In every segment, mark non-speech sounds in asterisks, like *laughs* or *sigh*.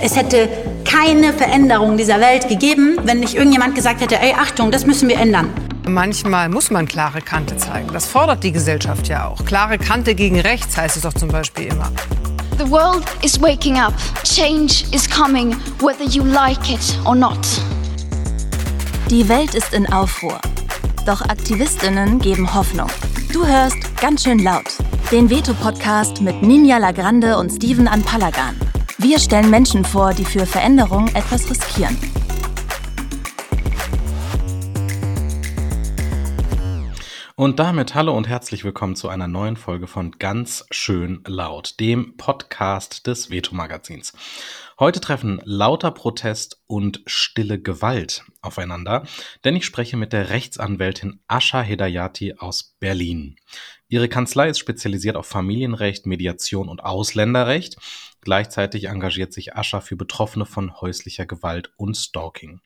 Es hätte keine Veränderung dieser Welt gegeben, wenn nicht irgendjemand gesagt hätte, ey, Achtung, das müssen wir ändern. Manchmal muss man klare Kante zeigen. Das fordert die Gesellschaft ja auch. Klare Kante gegen rechts heißt es doch zum Beispiel immer. The world is waking up. Change is coming, whether you like it or not. Die Welt ist in Aufruhr. Doch Aktivistinnen geben Hoffnung. Du hörst ganz schön laut. Den Veto-Podcast mit Ninja Lagrande und Steven Anpalagan. Wir stellen Menschen vor, die für Veränderung etwas riskieren. Und damit hallo und herzlich willkommen zu einer neuen Folge von Ganz schön laut, dem Podcast des Veto Magazins. Heute treffen lauter Protest und stille Gewalt aufeinander, denn ich spreche mit der Rechtsanwältin Asha Hedayati aus Berlin. Ihre Kanzlei ist spezialisiert auf Familienrecht, Mediation und Ausländerrecht. Gleichzeitig engagiert sich Asha für Betroffene von häuslicher Gewalt und Stalking.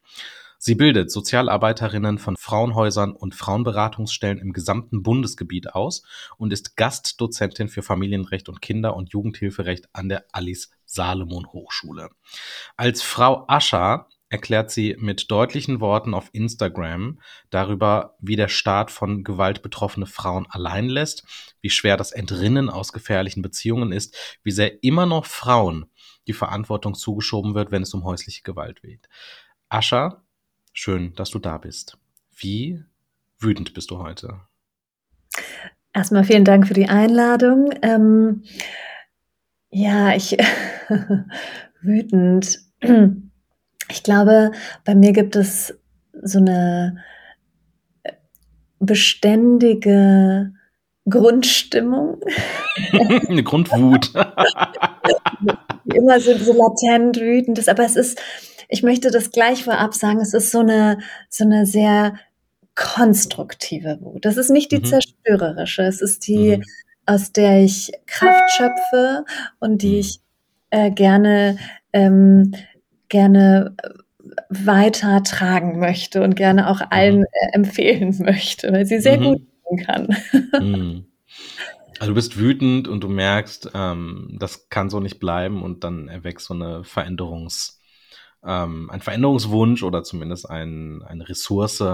Sie bildet Sozialarbeiterinnen von Frauenhäusern und Frauenberatungsstellen im gesamten Bundesgebiet aus und ist Gastdozentin für Familienrecht und Kinder- und Jugendhilferecht an der Alice Salomon Hochschule. Als Frau Ascher erklärt sie mit deutlichen Worten auf Instagram darüber, wie der Staat von Gewalt betroffene Frauen allein lässt, wie schwer das Entrinnen aus gefährlichen Beziehungen ist, wie sehr immer noch Frauen die Verantwortung zugeschoben wird, wenn es um häusliche Gewalt geht. Ascha Schön, dass du da bist. Wie wütend bist du heute? Erstmal vielen Dank für die Einladung. Ähm, ja, ich *laughs* wütend. Ich glaube, bei mir gibt es so eine äh, beständige Grundstimmung. *laughs* eine Grundwut. *laughs* Immer so, so latent wütend ist, aber es ist, ich möchte das gleich vorab sagen, es ist so eine, so eine sehr konstruktive Wut. Das ist nicht die mhm. zerstörerische, es ist die, mhm. aus der ich Kraft schöpfe und die mhm. ich äh, gerne, ähm, gerne weiter tragen möchte und gerne auch allen mhm. äh, empfehlen möchte, weil sie sehr mhm. gut kann. Mhm. Also du bist wütend und du merkst, ähm, das kann so nicht bleiben und dann erwächst so eine Veränderungs- ähm, ein Veränderungswunsch oder zumindest ein, eine Ressource,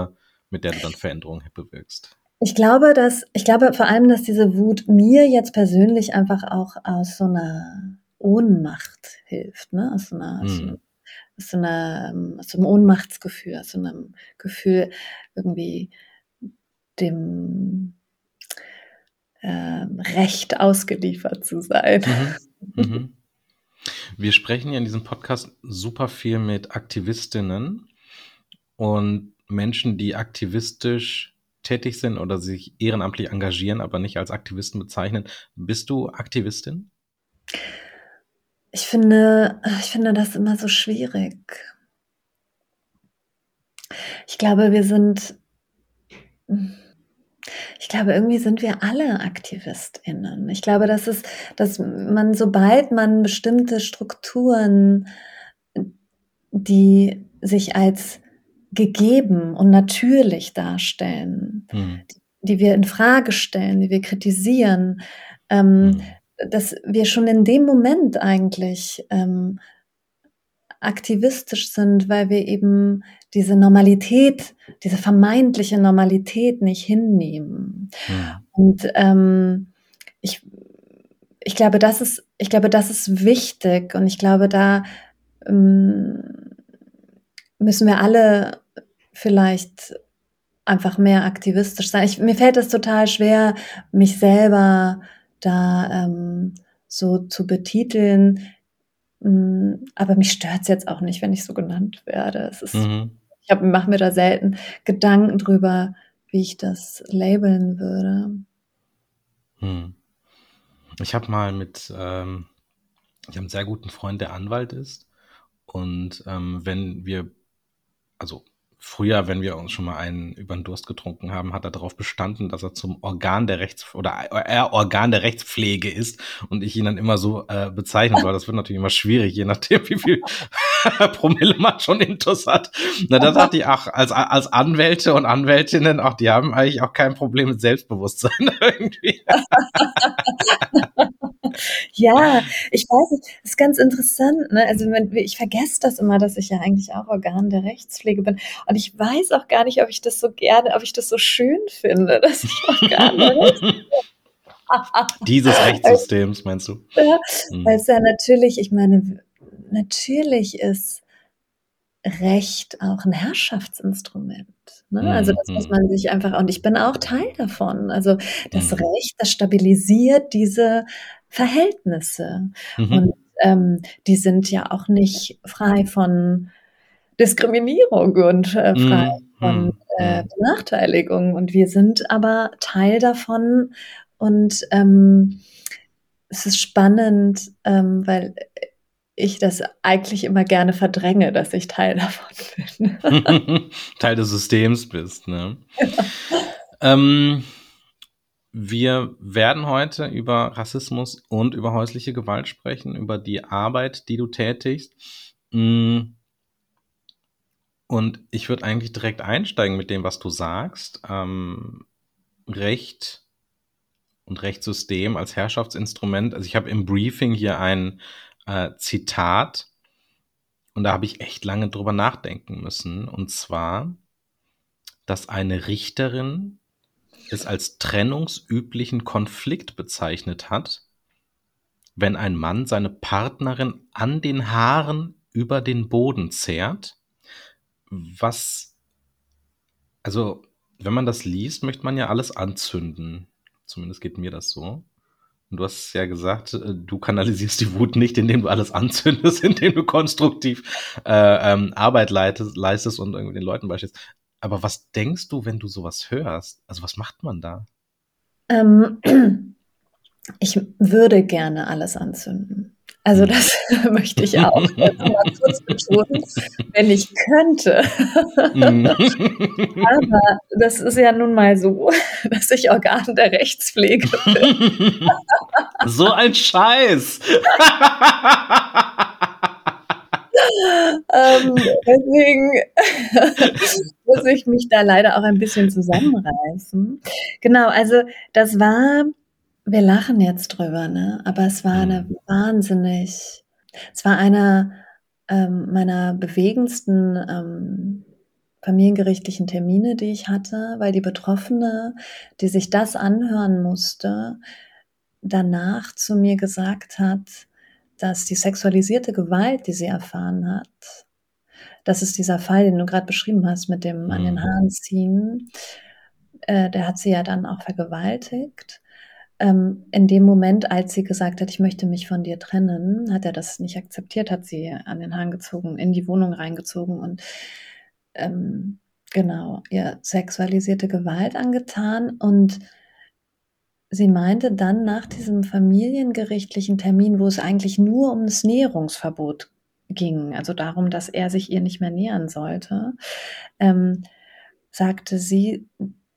mit der du dann Veränderungen bewirkst? Ich glaube, dass, ich glaube vor allem, dass diese Wut mir jetzt persönlich einfach auch aus so einer Ohnmacht hilft, ne? Aus so einer, aus, hm. Aus so einer, ähm, aus so einem Ohnmachtsgefühl, aus so einem Gefühl, irgendwie dem äh, Recht ausgeliefert zu sein. Mhm. *laughs* Mhm. Wir sprechen ja in diesem Podcast super viel mit Aktivistinnen und Menschen, die aktivistisch tätig sind oder sich ehrenamtlich engagieren, aber nicht als Aktivisten bezeichnen. Bist du Aktivistin? Ich finde, ich finde das immer so schwierig. Ich glaube, wir sind ich glaube, irgendwie sind wir alle AktivistInnen. Ich glaube, dass es, dass man, sobald man bestimmte Strukturen, die sich als gegeben und natürlich darstellen, hm. die, die, wir in Frage stellen, die wir kritisieren, ähm, hm. Dass wir schon in dem Moment eigentlich ähm, aktivistisch sind, weil wir eben diese Normalität, diese vermeintliche Normalität nicht hinnehmen. Ja. Und ähm, ich, ich glaube, das ist, ich glaube, das ist wichtig und ich glaube, da ähm, müssen wir alle vielleicht einfach mehr aktivistisch sein. Ich, mir fällt es total schwer, mich selber da ähm, so zu betiteln. Mm, aber mich stört es jetzt auch nicht, wenn ich so genannt werde. Ist, mhm. Ich mache mir da selten Gedanken drüber, wie ich das labeln würde. Hm. Ich habe mal mit, ähm, ich habe einen sehr guten Freund, der Anwalt ist. Und ähm, wenn wir, also früher, wenn wir uns schon mal einen über den Durst getrunken haben, hat er darauf bestanden, dass er zum Organ der Rechts oder er Organ der Rechtspflege ist und ich ihn dann immer so äh, bezeichnen soll. Das wird natürlich immer schwierig, je nachdem, wie viel *laughs* Promille man schon intus hat. Na, da dachte ich, ach, als, als Anwälte und Anwältinnen, auch die haben eigentlich auch kein Problem mit Selbstbewusstsein *laughs* irgendwie. Ja, ich weiß nicht, das ist ganz interessant, ne? Also, wenn ich vergesse das immer, dass ich ja eigentlich auch Organ der Rechtspflege bin. Und ich weiß auch gar nicht, ob ich das so gerne ob ich das so schön finde, *laughs* dass ich Organ der Rechtspflege Dieses *laughs* Rechtssystems, meinst du? Ja, Mhm. weil es ja natürlich ich meine, natürlich ist Recht auch ein Herrschaftsinstrument, ne? Also, Mhm, das muss mhm. man sich einfach und ich bin auch Teil davon. Also, das Mhm. Recht, das stabilisiert diese Verhältnisse. Mhm. Und, ähm, die sind ja auch nicht frei von Diskriminierung und, äh, frei Mhm, von, mhm, äh, mhm. Benachteiligung. Und wir sind aber Teil davon und, ähm, es ist spannend, ähm, weil, ich das eigentlich immer gerne verdränge, dass ich Teil davon bin. *laughs* Teil des Systems bist, ne? *laughs* Ähm, wir werden heute über Rassismus und über häusliche Gewalt sprechen, über die Arbeit, die du tätigst. Mm. Und ich würde eigentlich direkt einsteigen mit dem, was du sagst. Ähm, Recht und Rechtssystem als Herrschaftsinstrument. Also ich habe im Briefing hier ein äh, Zitat und da habe ich echt lange drüber nachdenken müssen. Und zwar, dass eine Richterin es als trennungsüblichen Konflikt bezeichnet hat, wenn ein Mann seine Partnerin an den Haaren über den Boden zerrt. Was, also, wenn man das liest, möchte man ja alles anzünden. Zumindest geht mir das so. Und du hast ja gesagt, äh, du kanalisierst die Wut nicht, indem du alles anzündest, *laughs* indem du konstruktiv äh, ähm, Arbeit leitest, leistest und irgendwie den Leuten beispielst. Aber was denkst du, wenn du sowas hörst? Also was macht man da? Ähm, *clears throat* ich würde gerne alles anzünden. Also das *laughs* möchte ich auch *laughs* mal kurz betonen, wenn ich könnte. Mhm. *laughs* Aber das ist ja nun mal so, dass ich Organ der Rechtspflege bin. so ein Scheiß. Ähm, deswegen *laughs* muss ich mich da leider auch ein bisschen zusammenreißen. Genau, also das war, wir lachen jetzt drüber, ne? Aber es war eine Mhm. wahnsinnig, es war einer ähm, meiner bewegendsten ähm, familiengerichtlichen Termine, die ich hatte, weil die Betroffene, die sich das anhören musste, danach zu mir gesagt hat, dass die sexualisierte Gewalt, die sie erfahren hat, das ist dieser Fall, den du gerade beschrieben hast mit dem an den Mhm. Haaren ziehen, äh, der hat sie ja dann auch vergewaltigt. Ähm, in dem Moment, als sie gesagt hat, ich möchte mich von dir trennen, hat er das nicht akzeptiert, hat sie an den Haaren gezogen, in die Wohnung reingezogen und ähm, genau, ihr sexualisierte Gewalt angetan und sie meinte dann nach diesem familiengerichtlichen Termin, wo es eigentlich nur um das Näherungsverbot ging, also darum, dass er sich ihr nicht mehr nähern sollte, ähm, sagte sie,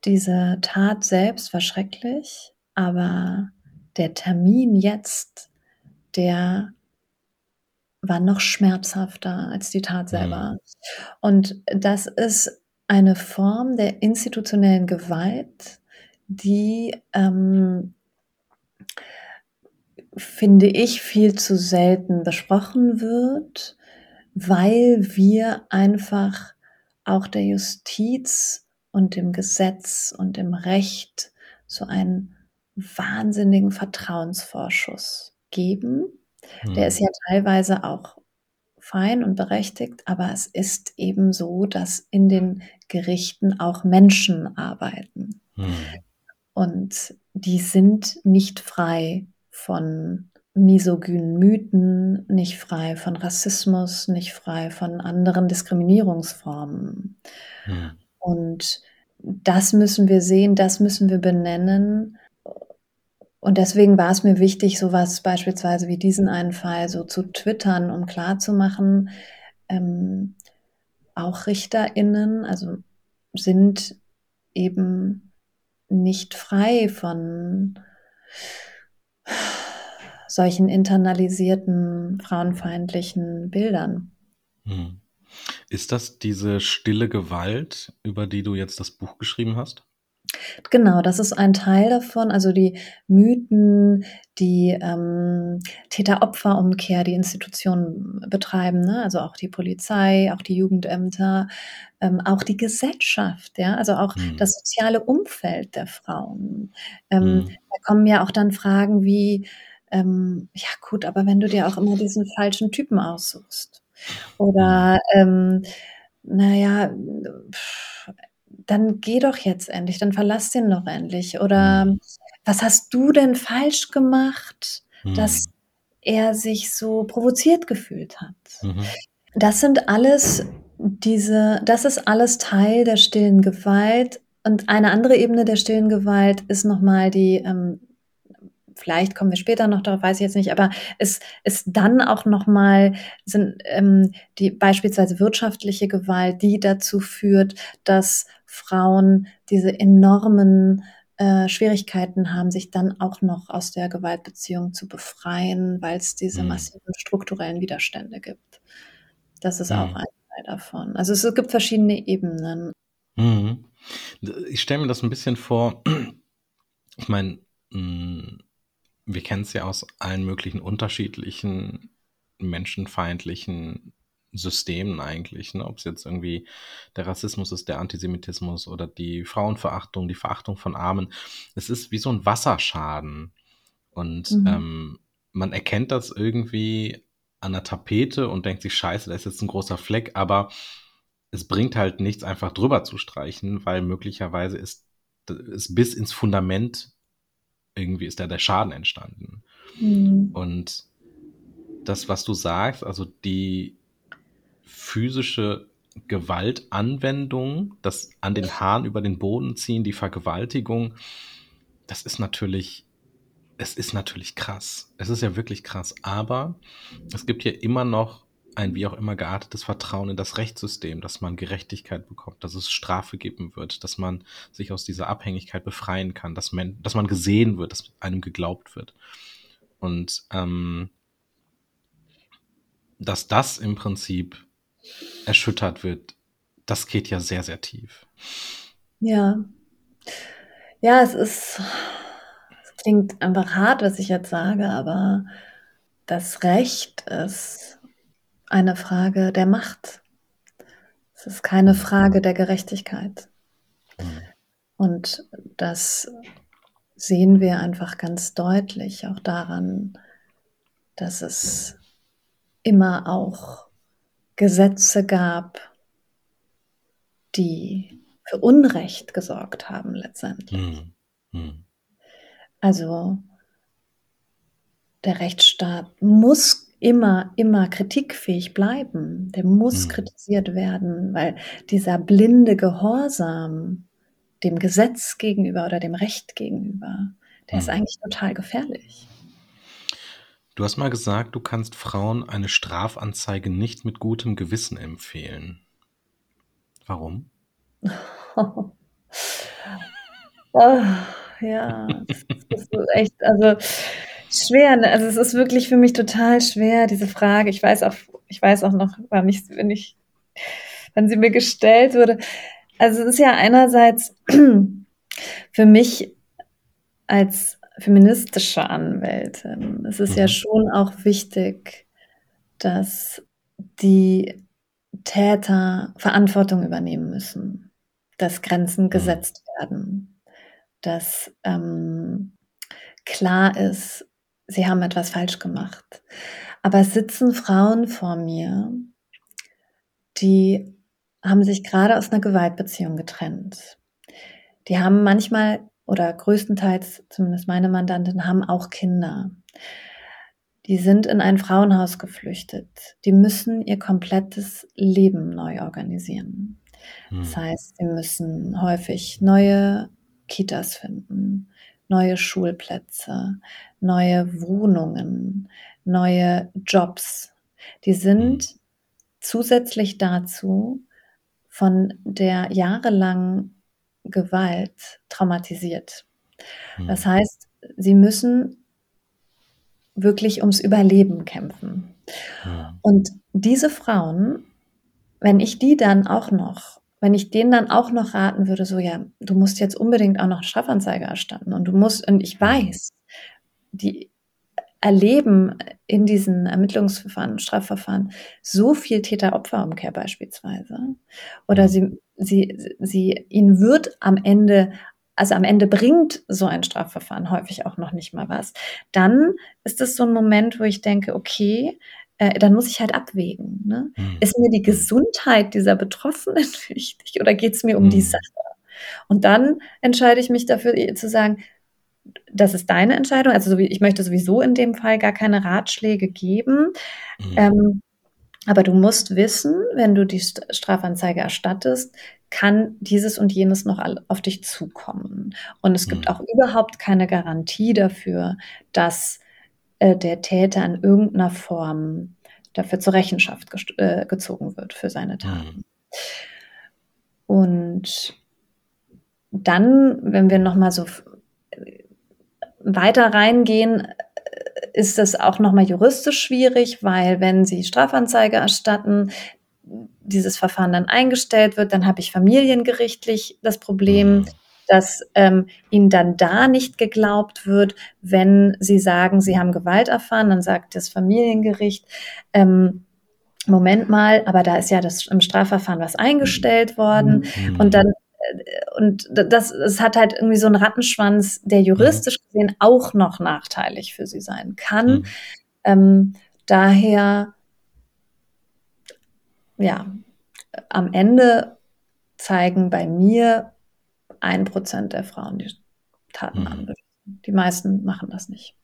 diese Tat selbst war schrecklich, aber der Termin jetzt, der war noch schmerzhafter als die Tat selber. Und das ist eine Form der institutionellen Gewalt, die, ähm, finde ich, viel zu selten besprochen wird, weil wir einfach auch der Justiz und dem Gesetz und dem Recht so einen wahnsinnigen Vertrauensvorschuss geben. Der ist Mhm. ja teilweise auch fein und berechtigt, aber es ist eben so, dass in den Gerichten auch Menschen arbeiten. Mhm. Und die sind nicht frei von misogynen Mythen, nicht frei von Rassismus, nicht frei von anderen Diskriminierungsformen. Mhm. Und das müssen wir sehen, das müssen wir benennen. Und deswegen war es mir wichtig, sowas beispielsweise wie diesen einen Fall so zu twittern, um klarzumachen, ähm, auch RichterInnen, also sind eben nicht frei von solchen internalisierten frauenfeindlichen Bildern. Mhm. Ist das diese stille Gewalt, über die du jetzt das Buch geschrieben hast? Genau, das ist ein Teil davon. Also die Mythen, die ähm, Täter-Opfer-Umkehr, die Institutionen betreiben, ne? also auch die Polizei, auch die Jugendämter, ähm, auch die Gesellschaft, ja, also auch Mhm. das soziale Umfeld der Frauen. Ähm, Mhm. Da kommen ja auch dann Fragen wie, ähm, ja gut, aber wenn du dir auch immer diesen falschen Typen aussuchst oder ähm, naja, dann geh doch jetzt endlich, dann verlass den doch endlich. Oder Mhm. was hast du denn falsch gemacht, dass Mhm. er sich so provoziert gefühlt hat? Mhm. Das sind alles diese, das ist alles Teil der stillen Gewalt. Und eine andere Ebene der stillen Gewalt ist nochmal die, ähm, vielleicht kommen wir später noch darauf, weiß ich jetzt nicht, aber es ist dann auch nochmal, sind ähm, die beispielsweise wirtschaftliche Gewalt, die dazu führt, dass Frauen diese enormen äh, Schwierigkeiten haben, sich dann auch noch aus der Gewaltbeziehung zu befreien, weil es diese Mhm. massiven strukturellen Widerstände gibt. Das ist Mhm. auch ein Teil davon. Also es gibt verschiedene Ebenen. Mhm. Ich stelle mir das ein bisschen vor, *clears throat* ich meine, mm, wir kennen es ja aus allen möglichen unterschiedlichen menschenfeindlichen Systemen eigentlich, ne? ob es jetzt irgendwie der Rassismus ist, der Antisemitismus oder die Frauenverachtung, die Verachtung von Armen. Es ist wie so ein Wasserschaden. Und Mhm. ähm, man erkennt das irgendwie an der Tapete und denkt sich, scheiße, da ist jetzt ein großer Fleck, aber es bringt halt nichts, einfach drüber zu streichen, weil möglicherweise ist, ist bis ins Fundament irgendwie ist da der Schaden entstanden. Mhm. Und das, was du sagst, also die physische Gewaltanwendung, das an den Haaren über den Boden ziehen, die Vergewaltigung, das ist natürlich, es ist natürlich krass. Es ist ja wirklich krass. Aber es gibt ja immer noch ein wie auch immer geartetes Vertrauen in das Rechtssystem, dass man Gerechtigkeit bekommt, dass es Strafe geben wird, dass man sich aus dieser Abhängigkeit befreien kann, dass man, dass man gesehen wird, dass einem geglaubt wird. Und ähm, dass das im Prinzip erschüttert wird, das geht ja sehr, sehr tief. Ja. Ja, es ist, es klingt einfach hart, was ich jetzt sage, aber das Recht ist eine Frage der Macht. Es ist keine Frage der Gerechtigkeit. Und das sehen wir einfach ganz deutlich auch daran, dass es immer auch Gesetze gab, die für Unrecht gesorgt haben letztendlich. Hm. Hm. Also der Rechtsstaat muss immer, immer kritikfähig bleiben. Der muss Hm. kritisiert werden, weil dieser blinde Gehorsam dem Gesetz gegenüber oder dem Recht gegenüber, der ist Hm. eigentlich total gefährlich. Du hast mal gesagt, du kannst Frauen eine Strafanzeige nicht mit gutem Gewissen empfehlen. Warum? Oh, *laughs* ja, das ist echt, also schwer. Ne? Also es ist wirklich für mich total schwer, diese Frage. Ich weiß auch, ich weiß auch noch, wann ich, wenn ich, wenn sie mir gestellt wurde. Also es ist ja einerseits *clears throat* für mich als feministische Anwältin, es ist ja Mhm. schon auch wichtig, dass die Täter Verantwortung übernehmen müssen, dass Grenzen Mhm. gesetzt werden, dass ähm, klar ist, sie haben etwas falsch gemacht. Aber es sitzen Frauen vor mir, die haben sich gerade aus einer Gewaltbeziehung getrennt. Die haben manchmal oder größtenteils, zumindest meine Mandanten, haben auch Kinder. Die sind in ein Frauenhaus geflüchtet. Die müssen ihr komplettes Leben neu organisieren. Das Hm. heißt, sie müssen häufig neue Kitas finden, neue Schulplätze, neue Wohnungen, neue Jobs. Die sind zusätzlich dazu von der jahrelangen Gewalt traumatisiert. Das Hm. heißt, sie müssen wirklich ums Überleben kämpfen. Hm. Und diese Frauen, wenn ich die dann auch noch wenn ich denen dann auch noch raten würde, so ja, du musst jetzt unbedingt auch noch Strafanzeige erstatten und du musst, und ich weiß, die erleben in diesen Ermittlungsverfahren, Strafverfahren so viel Täter-Opfer-Umkehr beispielsweise. Oder sie, sie, sie, ihnen wird am Ende also am Ende bringt so ein Strafverfahren häufig auch noch nicht mal was, dann ist es so ein Moment, wo ich denke, okay, äh, dann muss ich halt abwägen. Ne? Mhm. Ist mir die Gesundheit dieser Betroffenen *laughs* wichtig oder geht es mir um mhm. die Sache? Und dann entscheide ich mich dafür zu sagen, das ist deine Entscheidung. Also ich möchte sowieso in dem Fall gar keine Ratschläge geben. Mhm. Ähm, aber du musst wissen, wenn du die Strafanzeige erstattest, kann dieses und jenes noch auf dich zukommen. Und es gibt mhm. auch überhaupt keine Garantie dafür, dass äh, der Täter in irgendeiner Form dafür zur Rechenschaft äh, gezogen wird für seine Taten. Mhm. Und dann, wenn wir noch mal so weiter reingehen, ist das auch noch mal juristisch schwierig, weil wenn Sie Strafanzeige erstatten, dieses Verfahren dann eingestellt wird, dann habe ich familiengerichtlich das Problem, mhm dass ähm, ihnen dann da nicht geglaubt wird, wenn sie sagen, sie haben Gewalt erfahren, dann sagt das Familiengericht, ähm, Moment mal, aber da ist ja das im Strafverfahren was eingestellt worden mhm. und dann äh, und das, es hat halt irgendwie so einen Rattenschwanz, der juristisch mhm. gesehen auch noch nachteilig für sie sein kann. Mhm. Ähm, daher, ja, am Ende zeigen bei mir ein Prozent der Frauen die Taten mhm. anberichten. Die meisten machen das nicht.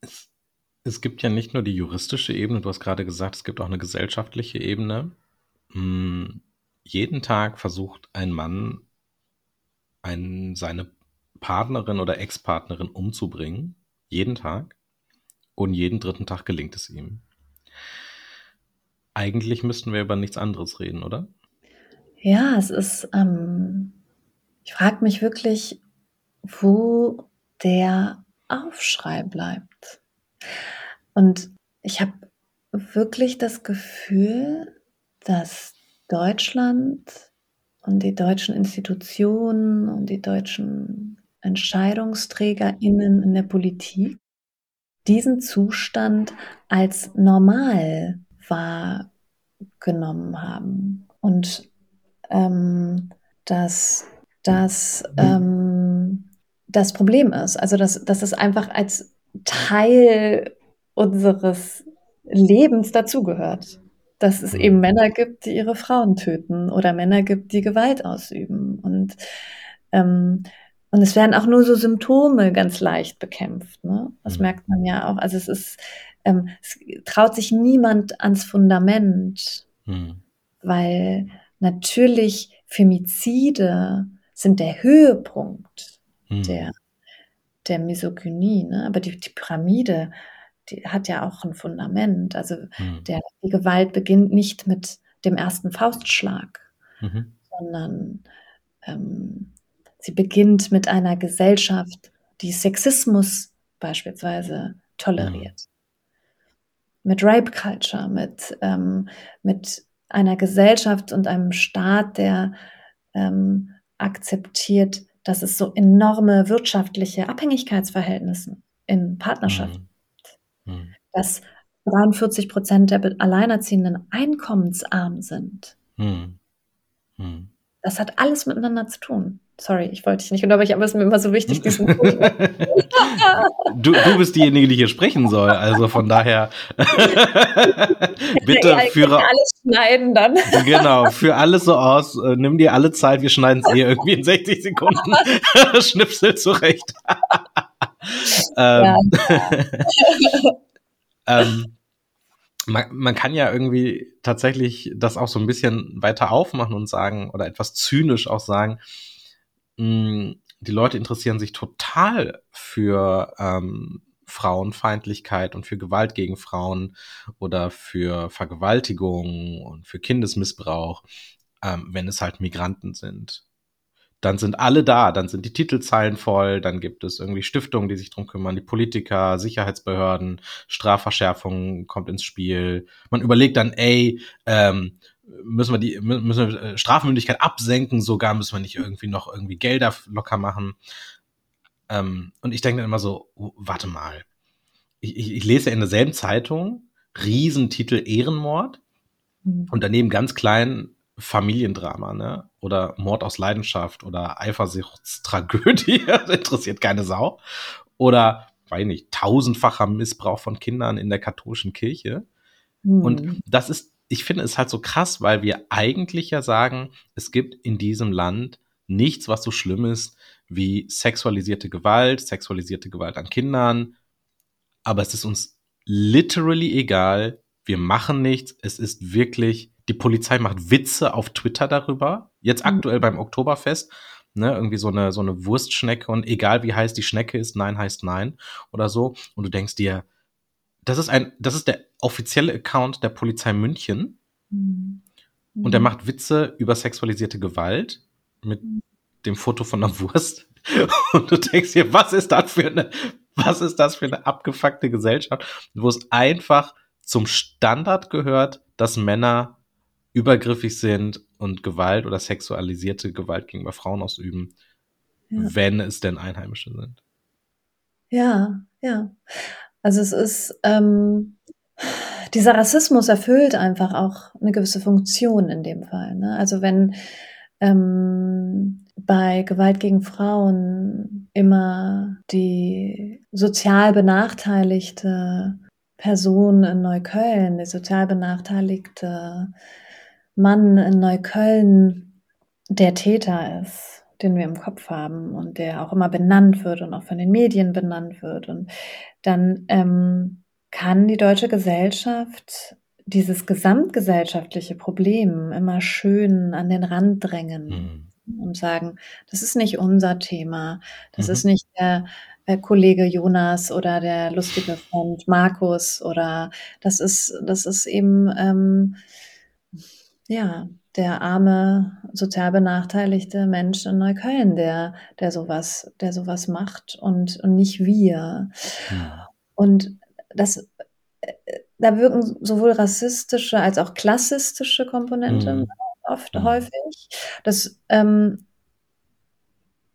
Es, es, gibt ja nicht nur die juristische Ebene, du hast gerade gesagt, es gibt auch eine gesellschaftliche Ebene. Hm, jeden Tag versucht ein Mann, ein, seine Partnerin oder Ex-Partnerin umzubringen. Jeden Tag. Und jeden dritten Tag gelingt es ihm. Eigentlich müssten wir über nichts anderes reden, oder? Ja, es ist, ähm, ich frage mich wirklich, wo der Aufschrei bleibt. Und ich habe wirklich das Gefühl, dass Deutschland und die deutschen Institutionen und die deutschen EntscheidungsträgerInnen in der Politik diesen Zustand als normal wahrgenommen haben. Und ähm, dass das ähm, das Problem ist. Also, dass, dass es einfach als Teil unseres Lebens dazugehört. Dass es eben Männer gibt, die ihre Frauen töten oder Männer gibt, die Gewalt ausüben. Und, ähm, und es werden auch nur so Symptome ganz leicht bekämpft. Ne? Das mhm. merkt man ja auch. Also es ist, ähm, es traut sich niemand ans Fundament, mhm. weil natürlich Femizide sind der Höhepunkt hm. der, der Misogynie, ne? aber die, die Pyramide, die hat ja auch ein Fundament. Also hm. der, die Gewalt beginnt nicht mit dem ersten Faustschlag, mhm. sondern ähm, sie beginnt mit einer Gesellschaft, die Sexismus beispielsweise toleriert. Mhm. Mit Rape Culture, mit, ähm, mit einer Gesellschaft und einem Staat, der ähm, akzeptiert, dass es so enorme wirtschaftliche Abhängigkeitsverhältnisse in Partnerschaften mhm. mhm. dass 43 Prozent der Alleinerziehenden einkommensarm sind. Mhm. Mhm. Das hat alles miteinander zu tun. Sorry, ich wollte dich nicht unterbrechen, aber es ist mir immer so wichtig, *laughs* diesen du, du bist diejenige, die hier sprechen soll, also von daher *laughs* bitte ja, führe alles schneiden dann. genau, für alles so aus, äh, nimm dir alle Zeit, wir schneiden es eh irgendwie in 60 Sekunden *laughs* Schnipsel zurecht. ähm, ähm, man, man kann ja irgendwie tatsächlich das auch so ein bisschen weiter aufmachen und sagen, oder etwas zynisch auch sagen, mh, hm, die Leute interessieren sich total für ähm, Frauenfeindlichkeit und für Gewalt gegen Frauen oder für Vergewaltigung und für Kindesmissbrauch, ähm, wenn es halt Migranten sind. dann sind alle da, dann sind die Titelzeilen voll, dann gibt es irgendwie Stiftungen, die sich drum kümmern, die Politiker, Sicherheitsbehörden, Strafverschärfung kommt ins Spiel. Man überlegt dann, ey, ähm, müssen wir die müssen wir äh, Strafmündigkeit absenken, sogar müssen wir nicht irgendwie noch irgendwie Gelder locker machen. Ähm, und ich denke dann immer so, oh, warte mal. Ich, ich, ich lese ja in derselben Zeitung Riesentitel Ehrenmord mhm. und daneben ganz klein Familiendrama, ne? Oder Mord aus Leidenschaft oder Eifersuchtstragödie, *laughs* interessiert keine Sau. Oder, weiß nicht, tausendfacher Missbrauch von Kindern in der katholischen Kirche. Mhm. Und das ist, ich finde es halt so krass, weil wir eigentlich ja sagen, es gibt in diesem Land nichts, was so schlimm ist wie sexualisierte Gewalt, sexualisierte Gewalt an Kindern. Aber es ist uns literally egal. Wir machen nichts. Es ist wirklich die Polizei macht Witze auf Twitter darüber. Jetzt mhm. aktuell beim Oktoberfest. Ne, irgendwie so eine, so eine Wurstschnecke und egal wie heiß die Schnecke ist, nein heißt nein oder so. Und du denkst dir, das ist ein, das ist der offizielle Account der Polizei München. Mhm. Und der mhm. macht Witze über sexualisierte Gewalt mit mhm. dem Foto von einer Wurst. *laughs* Und du denkst dir, was ist das für eine, was ist das für eine abgefuckte Gesellschaft, wo es einfach zum Standard gehört, dass Männer übergriffig sind und Gewalt oder sexualisierte Gewalt gegenüber Frauen ausüben, ja. wenn es denn Einheimische sind. Ja, ja. Also es ist, ähm, dieser Rassismus erfüllt einfach auch eine gewisse Funktion in dem Fall. Ne? Also wenn ähm, bei Gewalt gegen Frauen immer die sozial benachteiligte Person in Neukölln, die sozial benachteiligte Mann in Neukölln der Täter ist, den wir im Kopf haben und der auch immer benannt wird und auch von den Medien benannt wird. Und dann ähm, kann die deutsche Gesellschaft dieses gesamtgesellschaftliche Problem immer schön an den Rand drängen mhm. und sagen, das ist nicht unser Thema, das mhm. ist nicht der, der Kollege Jonas oder der lustige Freund Markus oder das ist, das ist eben ähm, ja, der arme, sozial benachteiligte Mensch in Neukölln, der, der sowas, der sowas macht und, und nicht wir. Ja. Und das, da wirken sowohl rassistische als auch klassistische Komponenten mhm. oft mhm. häufig. Das ähm,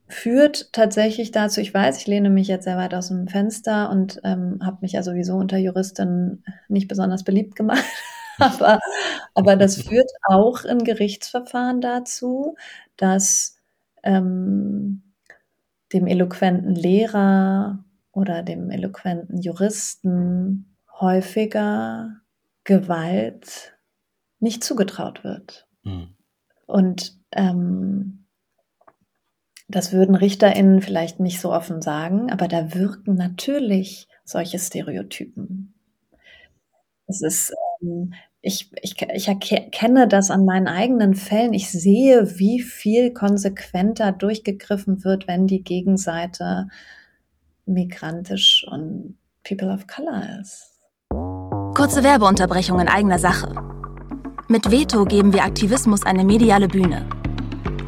führt tatsächlich dazu, ich weiß, ich lehne mich jetzt sehr weit aus dem Fenster und ähm, habe mich ja sowieso unter Juristinnen nicht besonders beliebt gemacht. *laughs* aber, aber das führt auch in Gerichtsverfahren dazu, dass ähm, dem eloquenten Lehrer oder dem eloquenten Juristen häufiger Gewalt nicht zugetraut wird. Mhm. Und ähm, das würden RichterInnen vielleicht nicht so offen sagen, aber da wirken natürlich solche Stereotypen. Es ist, ähm, ich, ich, ich erkenne das an meinen eigenen Fällen. Ich sehe, wie viel konsequenter durchgegriffen wird, wenn die Gegenseite migrantisch und People of Color ist. Kurze Werbeunterbrechung in eigener Sache. Mit Veto geben wir Aktivismus eine mediale Bühne.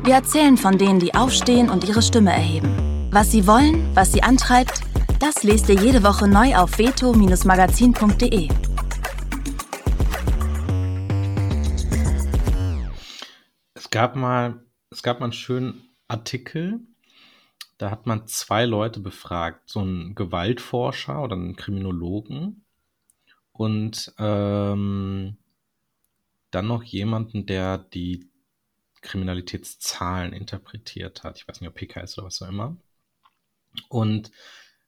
Wir erzählen von denen, die aufstehen und ihre Stimme erheben. Was sie wollen, was sie antreibt, das lest ihr jede Woche neu auf veto-magazin.de. gab mal, es gab mal einen schönen Artikel, da hat man zwei Leute befragt, so einen Gewaltforscher oder einen Kriminologen und ähm, dann noch jemanden, der die Kriminalitätszahlen interpretiert hat. Ich weiß nicht, ob PKS oder was auch immer. Und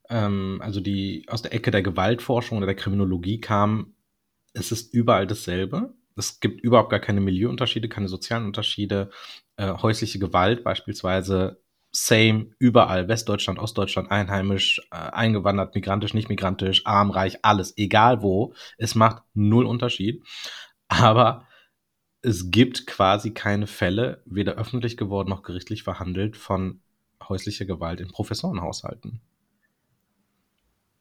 ähm, also die aus der Ecke der Gewaltforschung oder der Kriminologie kam, es ist überall dasselbe es gibt überhaupt gar keine Milieuunterschiede, keine sozialen Unterschiede. Äh, häusliche Gewalt beispielsweise, same, überall, Westdeutschland, Ostdeutschland, einheimisch, äh, eingewandert, migrantisch, nicht migrantisch, arm, reich, alles, egal wo. Es macht null Unterschied. Aber es gibt quasi keine Fälle, weder öffentlich geworden noch gerichtlich verhandelt, von häuslicher Gewalt in Professorenhaushalten.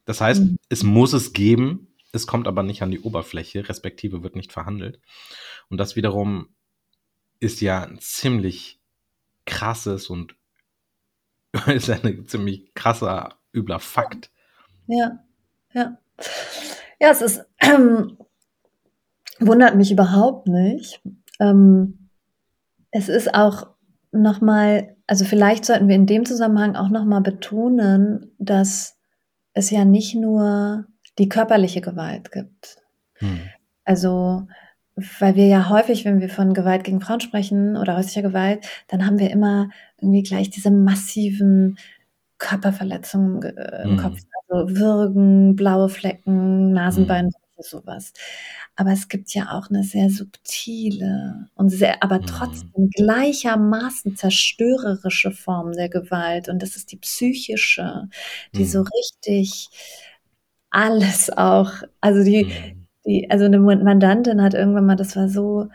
Das heißt, mhm. es muss es geben, es kommt aber nicht an die Oberfläche, respektive wird nicht verhandelt. Und das wiederum ist ja ein ziemlich krasses und *laughs* ist ein ziemlich krasser, übler Fakt. Ja, ja. Ja, es ist, ähm, *clears throat* wundert mich überhaupt nicht. Ähm, es ist auch nochmal, also vielleicht sollten wir in dem Zusammenhang auch nochmal betonen, dass es ja nicht nur die körperliche Gewalt gibt. Hm. Also, weil wir ja häufig, wenn wir von Gewalt gegen Frauen sprechen oder häuslicher Gewalt, dann haben wir immer irgendwie gleich diese massiven Körperverletzungen äh, im hm. Kopf. Also Würgen, blaue Flecken, Nasenbein, hm. sowas. Aber es gibt ja auch eine sehr subtile und sehr, aber mhm. trotzdem gleichermaßen zerstörerische Form der Gewalt. Und das ist die psychische, die so richtig alles auch, also die, mhm. die, also eine Mandantin hat irgendwann mal, das war so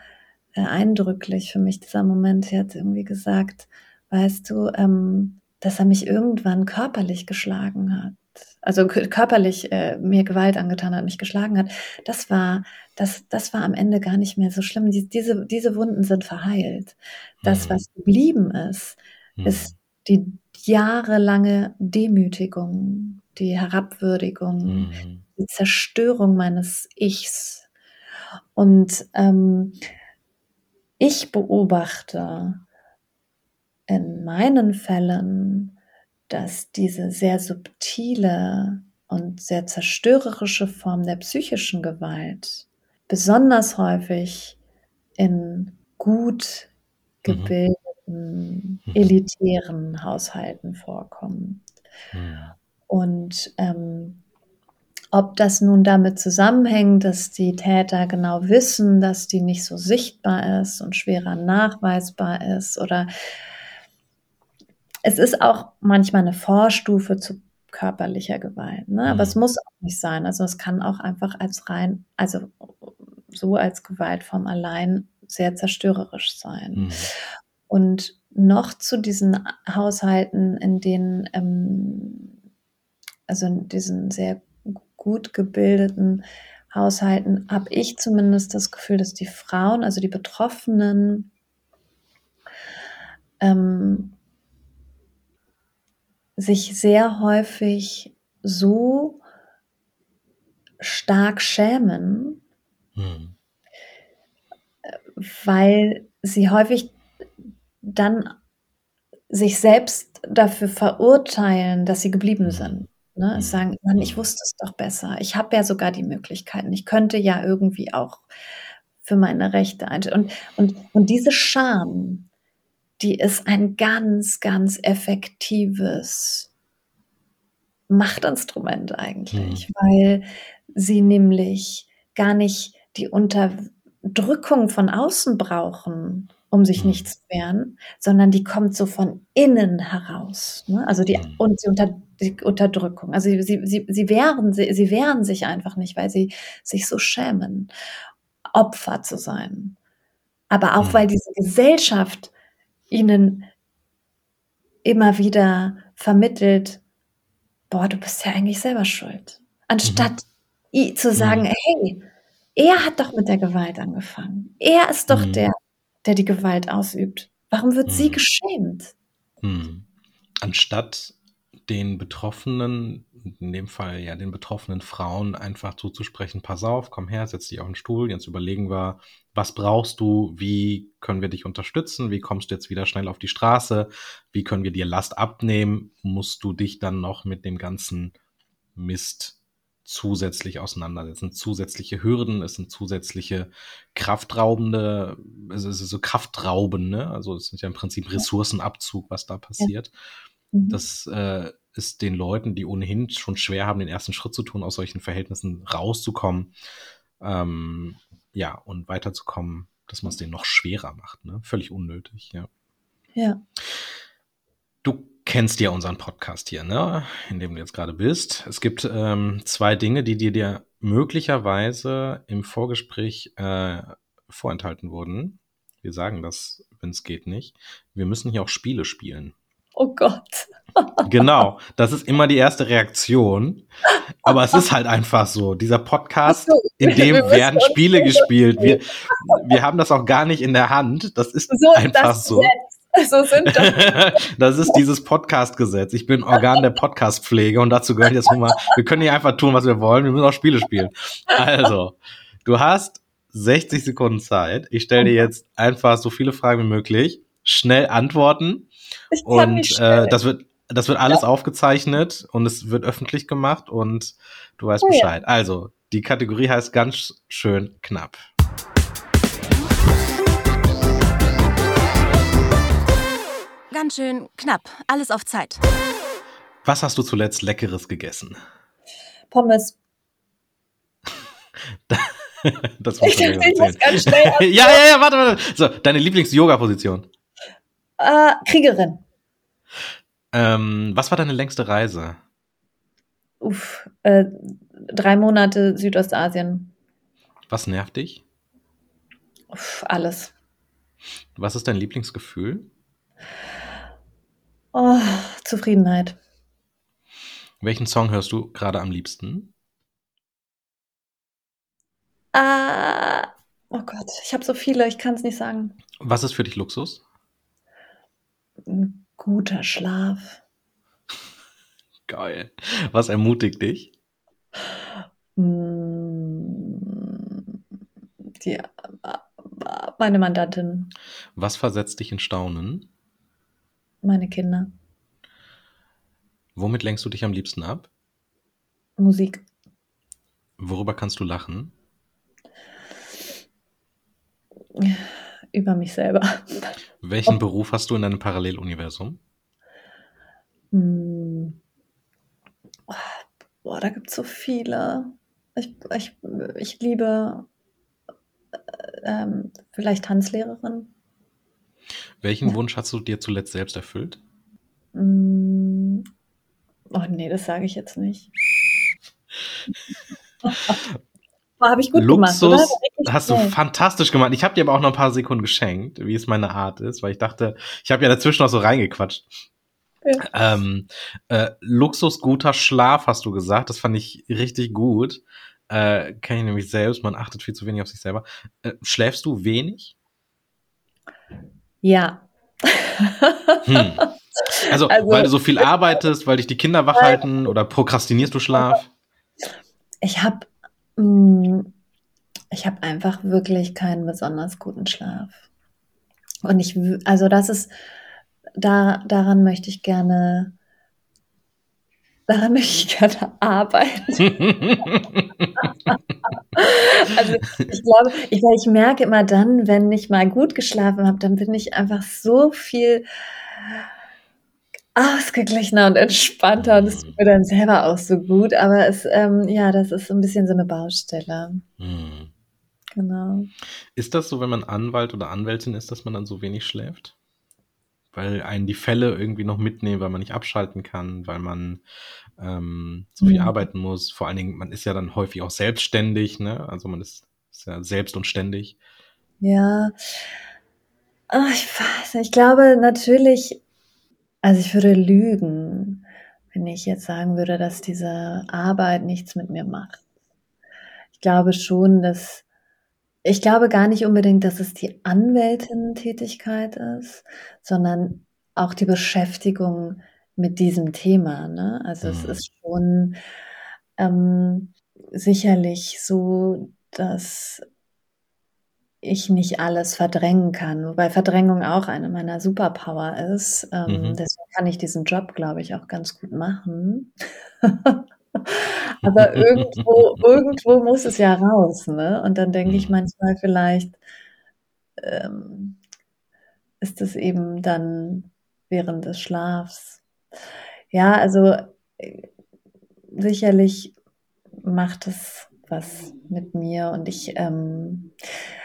äh, eindrücklich für mich, dieser Moment, sie hat irgendwie gesagt, weißt du, ähm, dass er mich irgendwann körperlich geschlagen hat also körperlich äh, mir Gewalt angetan hat, mich geschlagen hat, das war, das, das war am Ende gar nicht mehr so schlimm. Die, diese, diese Wunden sind verheilt. Das, mhm. was geblieben ist, mhm. ist die jahrelange Demütigung, die Herabwürdigung, mhm. die Zerstörung meines Ichs. Und ähm, ich beobachte in meinen Fällen dass diese sehr subtile und sehr zerstörerische Form der psychischen Gewalt besonders häufig in gut mhm. gebildeten, mhm. elitären Haushalten vorkommen. Mhm. Und ähm, ob das nun damit zusammenhängt, dass die Täter genau wissen, dass die nicht so sichtbar ist und schwerer nachweisbar ist oder es ist auch manchmal eine Vorstufe zu körperlicher Gewalt, ne? aber mhm. es muss auch nicht sein. Also es kann auch einfach als rein, also so als Gewaltform allein sehr zerstörerisch sein. Mhm. Und noch zu diesen Haushalten, in denen, ähm, also in diesen sehr gut gebildeten Haushalten, habe ich zumindest das Gefühl, dass die Frauen, also die Betroffenen, ähm, sich sehr häufig so stark schämen, hm. weil sie häufig dann sich selbst dafür verurteilen, dass sie geblieben hm. sind. Ne? Hm. Sagen, Mann, ich wusste es doch besser. Ich habe ja sogar die Möglichkeiten. Ich könnte ja irgendwie auch für meine Rechte einstehen. Und, und, und diese Scham, die ist ein ganz, ganz effektives Machtinstrument eigentlich, mhm. weil sie nämlich gar nicht die Unterdrückung von außen brauchen, um sich mhm. nicht zu wehren, sondern die kommt so von innen heraus. Ne? Also die, mhm. und die, Unter, die Unterdrückung. Also sie, sie, sie, wehren, sie, sie wehren sich einfach nicht, weil sie sich so schämen, Opfer zu sein. Aber auch mhm. weil diese Gesellschaft ihnen immer wieder vermittelt, boah, du bist ja eigentlich selber schuld. Anstatt mhm. zu sagen, mhm. hey, er hat doch mit der Gewalt angefangen. Er ist doch mhm. der, der die Gewalt ausübt. Warum wird sie mhm. geschämt? Mhm. Anstatt den Betroffenen, in dem Fall ja den betroffenen Frauen, einfach zuzusprechen, pass auf, komm her, setz dich auf den Stuhl, jetzt überlegen wir, was brauchst du, wie können wir dich unterstützen, wie kommst du jetzt wieder schnell auf die Straße, wie können wir dir Last abnehmen, musst du dich dann noch mit dem ganzen Mist zusätzlich auseinandersetzen. Zusätzliche Hürden, es sind zusätzliche kraftraubende, es ist so Kraftrauben, ne? Also es ist ja im Prinzip Ressourcenabzug, was da passiert. Ja. Mhm. Das äh, ist den Leuten, die ohnehin schon schwer haben, den ersten Schritt zu tun, aus solchen Verhältnissen rauszukommen, ähm, ja, und weiterzukommen, dass man es denen noch schwerer macht. Ne? Völlig unnötig, ja. Ja. Du kennst ja unseren Podcast hier, ne? in dem du jetzt gerade bist. Es gibt ähm, zwei Dinge, die dir, dir möglicherweise im Vorgespräch äh, vorenthalten wurden. Wir sagen das, wenn es geht, nicht. Wir müssen hier auch Spiele spielen. Oh Gott. *laughs* genau, das ist immer die erste Reaktion. Aber es ist halt einfach so. Dieser Podcast, in dem werden Spiele gespielt. Wir, wir haben das auch gar nicht in der Hand. Das ist so, einfach das so. *laughs* So sind das. *laughs* das ist dieses Podcast-Gesetz. Ich bin Organ der Podcast-Pflege und dazu gehört jetzt mal, wir können hier einfach tun, was wir wollen. Wir müssen auch Spiele spielen. Also, du hast 60 Sekunden Zeit. Ich stelle dir jetzt einfach so viele Fragen wie möglich. Schnell antworten. Ich kann Und nicht äh, das wird, das wird alles aufgezeichnet und es wird öffentlich gemacht und du weißt Oh ja. Bescheid. Also, die Kategorie heißt ganz schön knapp. Ganz schön knapp. Alles auf Zeit. Was hast du zuletzt Leckeres gegessen? Pommes. *laughs* das musst Ich, ich muss erzählen. ganz schnell. *laughs* ja, ja, ja, warte, warte. So, deine Lieblings-Yoga-Position. Äh, Kriegerin. Ähm, was war deine längste Reise? Uff, äh, drei Monate Südostasien. Was nervt dich? Uff, alles. Was ist dein Lieblingsgefühl? Oh, Zufriedenheit. Welchen Song hörst du gerade am liebsten? Ah, oh Gott, ich habe so viele, ich kann es nicht sagen. Was ist für dich Luxus? Ein guter Schlaf. Geil. Was ermutigt dich? Die, äh, meine Mandantin, Was versetzt dich in Staunen? Meine Kinder, Womit lenkst du dich am liebsten ab? Musik. Worüber kannst du lachen? Über mich selber. Welchen Beruf hast du in deinem Paralleluniversum? Mm. Boah, da gibt es so viele. Ich, ich, ich liebe äh, ähm, vielleicht Tanzlehrerin. Welchen. Wunsch hast du dir zuletzt selbst erfüllt? Mm. Oh nee, das sage ich jetzt nicht. *laughs* Habe ich gut gemacht, oder? Luxus hast du fantastisch gemacht. Ich habe dir aber auch noch ein paar Sekunden geschenkt, wie es meine Art ist, weil ich dachte, ich habe ja dazwischen noch so reingequatscht. Ja. Ähm, äh, Luxus, guter Schlaf, hast du gesagt. Das fand ich richtig gut. Äh, Kenne ich nämlich selbst. Man achtet viel zu wenig auf sich selber. Äh, schläfst du wenig? Ja. Hm. Also, *laughs* Also- weil du so viel arbeitest, weil dich die Kinder wach halten oder prokrastinierst du Schlaf? Ich habe ich habe einfach wirklich keinen besonders guten Schlaf. Und ich, also das ist, da, daran möchte ich gerne, daran möchte ich gerne arbeiten. *laughs* Also ich glaube, ich, ich merke immer dann, wenn ich mal gut geschlafen habe, dann bin ich einfach so viel ausgeglichener und entspannter und es tut mir dann selber auch so gut. Aber es, ähm, ja, das ist so ein bisschen so eine Baustelle. Hm. Genau. Ist das so, wenn man Anwalt oder Anwältin ist, dass man dann so wenig schläft? Weil einen die Fälle irgendwie noch mitnehmen, weil man nicht abschalten kann, weil man ähm, so viel Mhm. arbeiten muss. Vor allen Dingen, man ist ja dann häufig auch selbstständig, ne? Also man ist, ist ja selbst und ständig. Ja. Ah, ich weiß nicht. Ich glaube natürlich, also ich würde lügen, wenn ich jetzt sagen würde, dass diese Arbeit nichts mit mir macht. Ich glaube schon, dass ich glaube gar nicht unbedingt, dass es die Anwältin-Tätigkeit ist, sondern auch die Beschäftigung mit diesem Thema. Ne? Also es Mhm. ist schon ähm, sicherlich so, dass ich nicht alles verdrängen kann, wobei Verdrängung auch eine meiner Superpower ist. Ähm, Mhm. Deswegen kann ich diesen Job, glaube ich, auch ganz gut machen. *laughs* *laughs* Aber irgendwo, irgendwo muss es ja raus, ne? Und dann denke ich Mhm. manchmal vielleicht, ähm, ist es eben dann während des Schlafs. Ja, also äh, sicherlich macht es was mit mir und ich, ähm,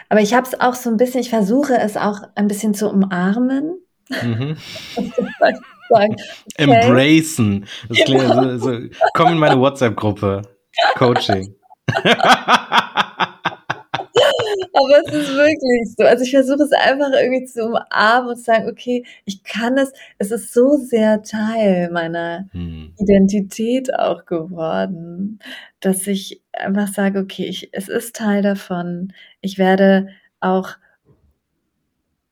aber ich habe es auch so ein bisschen, ich versuche es auch ein bisschen zu umarmen. Mhm. *laughs* *laughs* Sagen, Embracen. Das klingt so, so, komm in meine WhatsApp-Gruppe. Coaching. Aber es ist wirklich so. Also ich versuche es einfach irgendwie zu umarmen und zu sagen, okay, ich kann es, es ist so sehr Teil meiner Hm. Identität auch geworden, dass ich einfach sage, okay, ich, es ist Teil davon. Ich werde auch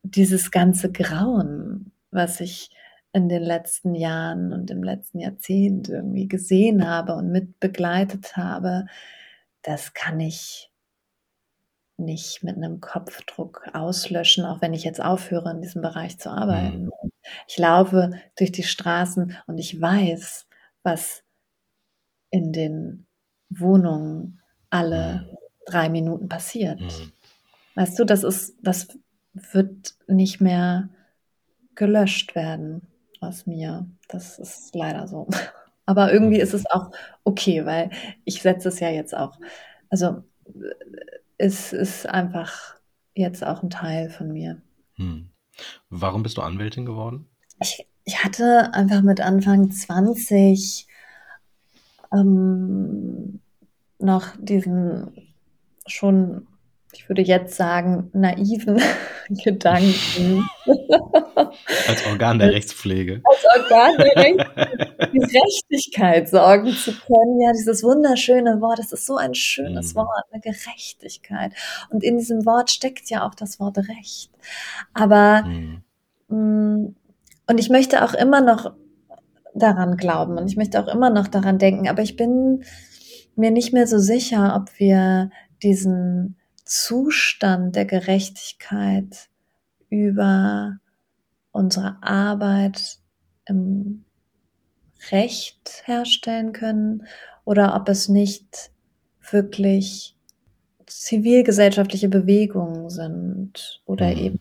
dieses ganze Grauen, was ich in den letzten Jahren und im letzten Jahrzehnt irgendwie gesehen habe und mitbegleitet habe, das kann ich nicht mit einem Kopfdruck auslöschen, auch wenn ich jetzt aufhöre, in diesem Bereich zu arbeiten. Mhm. Ich laufe durch die Straßen und ich weiß, was in den Wohnungen alle mhm. drei Minuten passiert. Mhm. Weißt du, das ist, das wird nicht mehr gelöscht werden aus mir. Das ist leider so. *laughs* Aber irgendwie mhm. ist es auch okay, weil ich setze es ja jetzt auch. Also es ist einfach jetzt auch ein Teil von mir. Hm. Warum bist du Anwältin geworden? Ich, ich hatte einfach mit Anfang 20 ähm, noch diesen schon ich würde jetzt sagen, naiven *laughs* Gedanken. *laughs* Als Organ der Rechtspflege. Als Organ der Rechtspflege, Gerechtigkeit sorgen zu können. Ja, dieses wunderschöne Wort, das ist so ein schönes mhm. Wort, eine Gerechtigkeit. Und in diesem Wort steckt ja auch das Wort Recht. Aber, mhm. mh, mm, und ich möchte auch immer noch daran glauben und ich möchte auch immer noch daran denken, aber ich bin mir nicht mehr so sicher, ob wir diesen Zustand der Gerechtigkeit über unsere Arbeit im Recht herstellen können oder ob es nicht wirklich zivilgesellschaftliche Bewegungen sind oder mhm. eben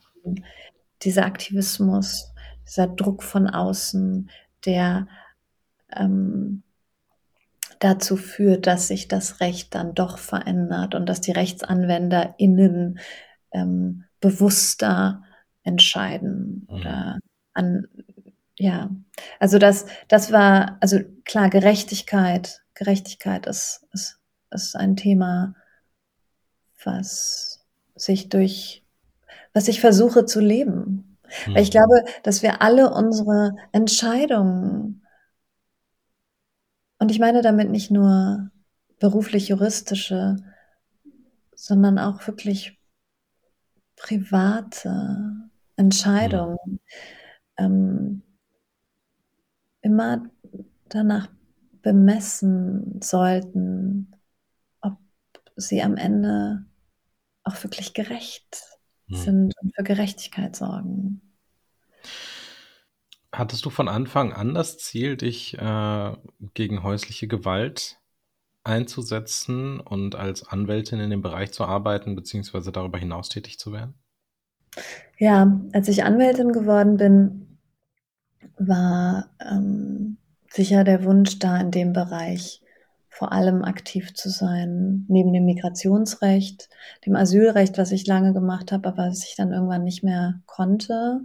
dieser Aktivismus, dieser Druck von außen, der ähm, dazu führt, dass sich das Recht dann doch verändert und dass die RechtsanwenderInnen ähm, bewusster entscheiden mhm. oder an, ja, also das, das war, also klar, Gerechtigkeit, Gerechtigkeit ist, ist, ist ein Thema, was sich durch, was ich versuche zu leben. Mhm. Weil ich mhm. glaube, dass wir alle unsere Entscheidungen und ich meine damit nicht nur beruflich-juristische, sondern auch wirklich private Entscheidungen. Mhm. Ähm, immer danach bemessen sollten, ob sie am Ende auch wirklich gerecht mhm. sind und für Gerechtigkeit sorgen. Hattest du von Anfang an das Ziel, dich äh, gegen häusliche Gewalt einzusetzen und als Anwältin in dem Bereich zu arbeiten, beziehungsweise darüber hinaus tätig zu werden? Ja, als ich Anwältin geworden bin, war ähm, sicher der Wunsch da, in dem Bereich vor allem aktiv zu sein, neben dem Migrationsrecht, dem Asylrecht, was ich lange gemacht habe, aber was ich dann irgendwann nicht mehr konnte.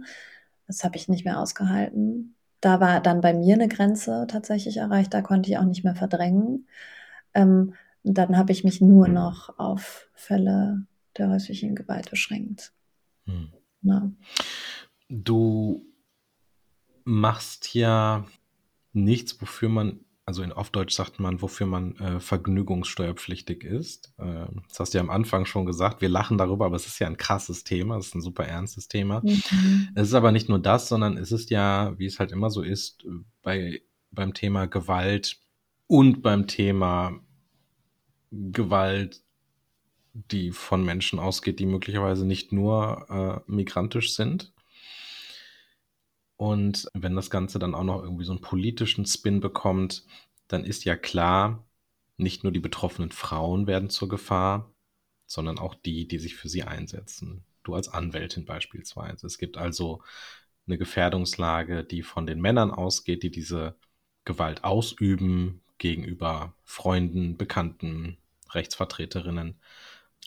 Das habe ich nicht mehr ausgehalten. Da war dann bei mir eine Grenze tatsächlich erreicht. Da konnte ich auch nicht mehr verdrängen. Ähm, dann habe ich mich nur noch auf Fälle der häuslichen Gewalt beschränkt. Hm. Ja. Du machst ja nichts, wofür man also in auf Deutsch sagt man, wofür man äh, vergnügungssteuerpflichtig ist. Äh, das hast du ja am Anfang schon gesagt. Wir lachen darüber, aber es ist ja ein krasses Thema. Es ist ein super ernstes Thema. Mhm. Es ist aber nicht nur das, sondern es ist ja, wie es halt immer so ist, bei, beim Thema Gewalt und beim Thema Gewalt, die von Menschen ausgeht, die möglicherweise nicht nur äh, migrantisch sind, und wenn das Ganze dann auch noch irgendwie so einen politischen Spin bekommt, dann ist ja klar, nicht nur die betroffenen Frauen werden zur Gefahr, sondern auch die, die sich für sie einsetzen. Du als Anwältin beispielsweise. Es gibt also eine Gefährdungslage, die von den Männern ausgeht, die diese Gewalt ausüben gegenüber Freunden, Bekannten, Rechtsvertreterinnen.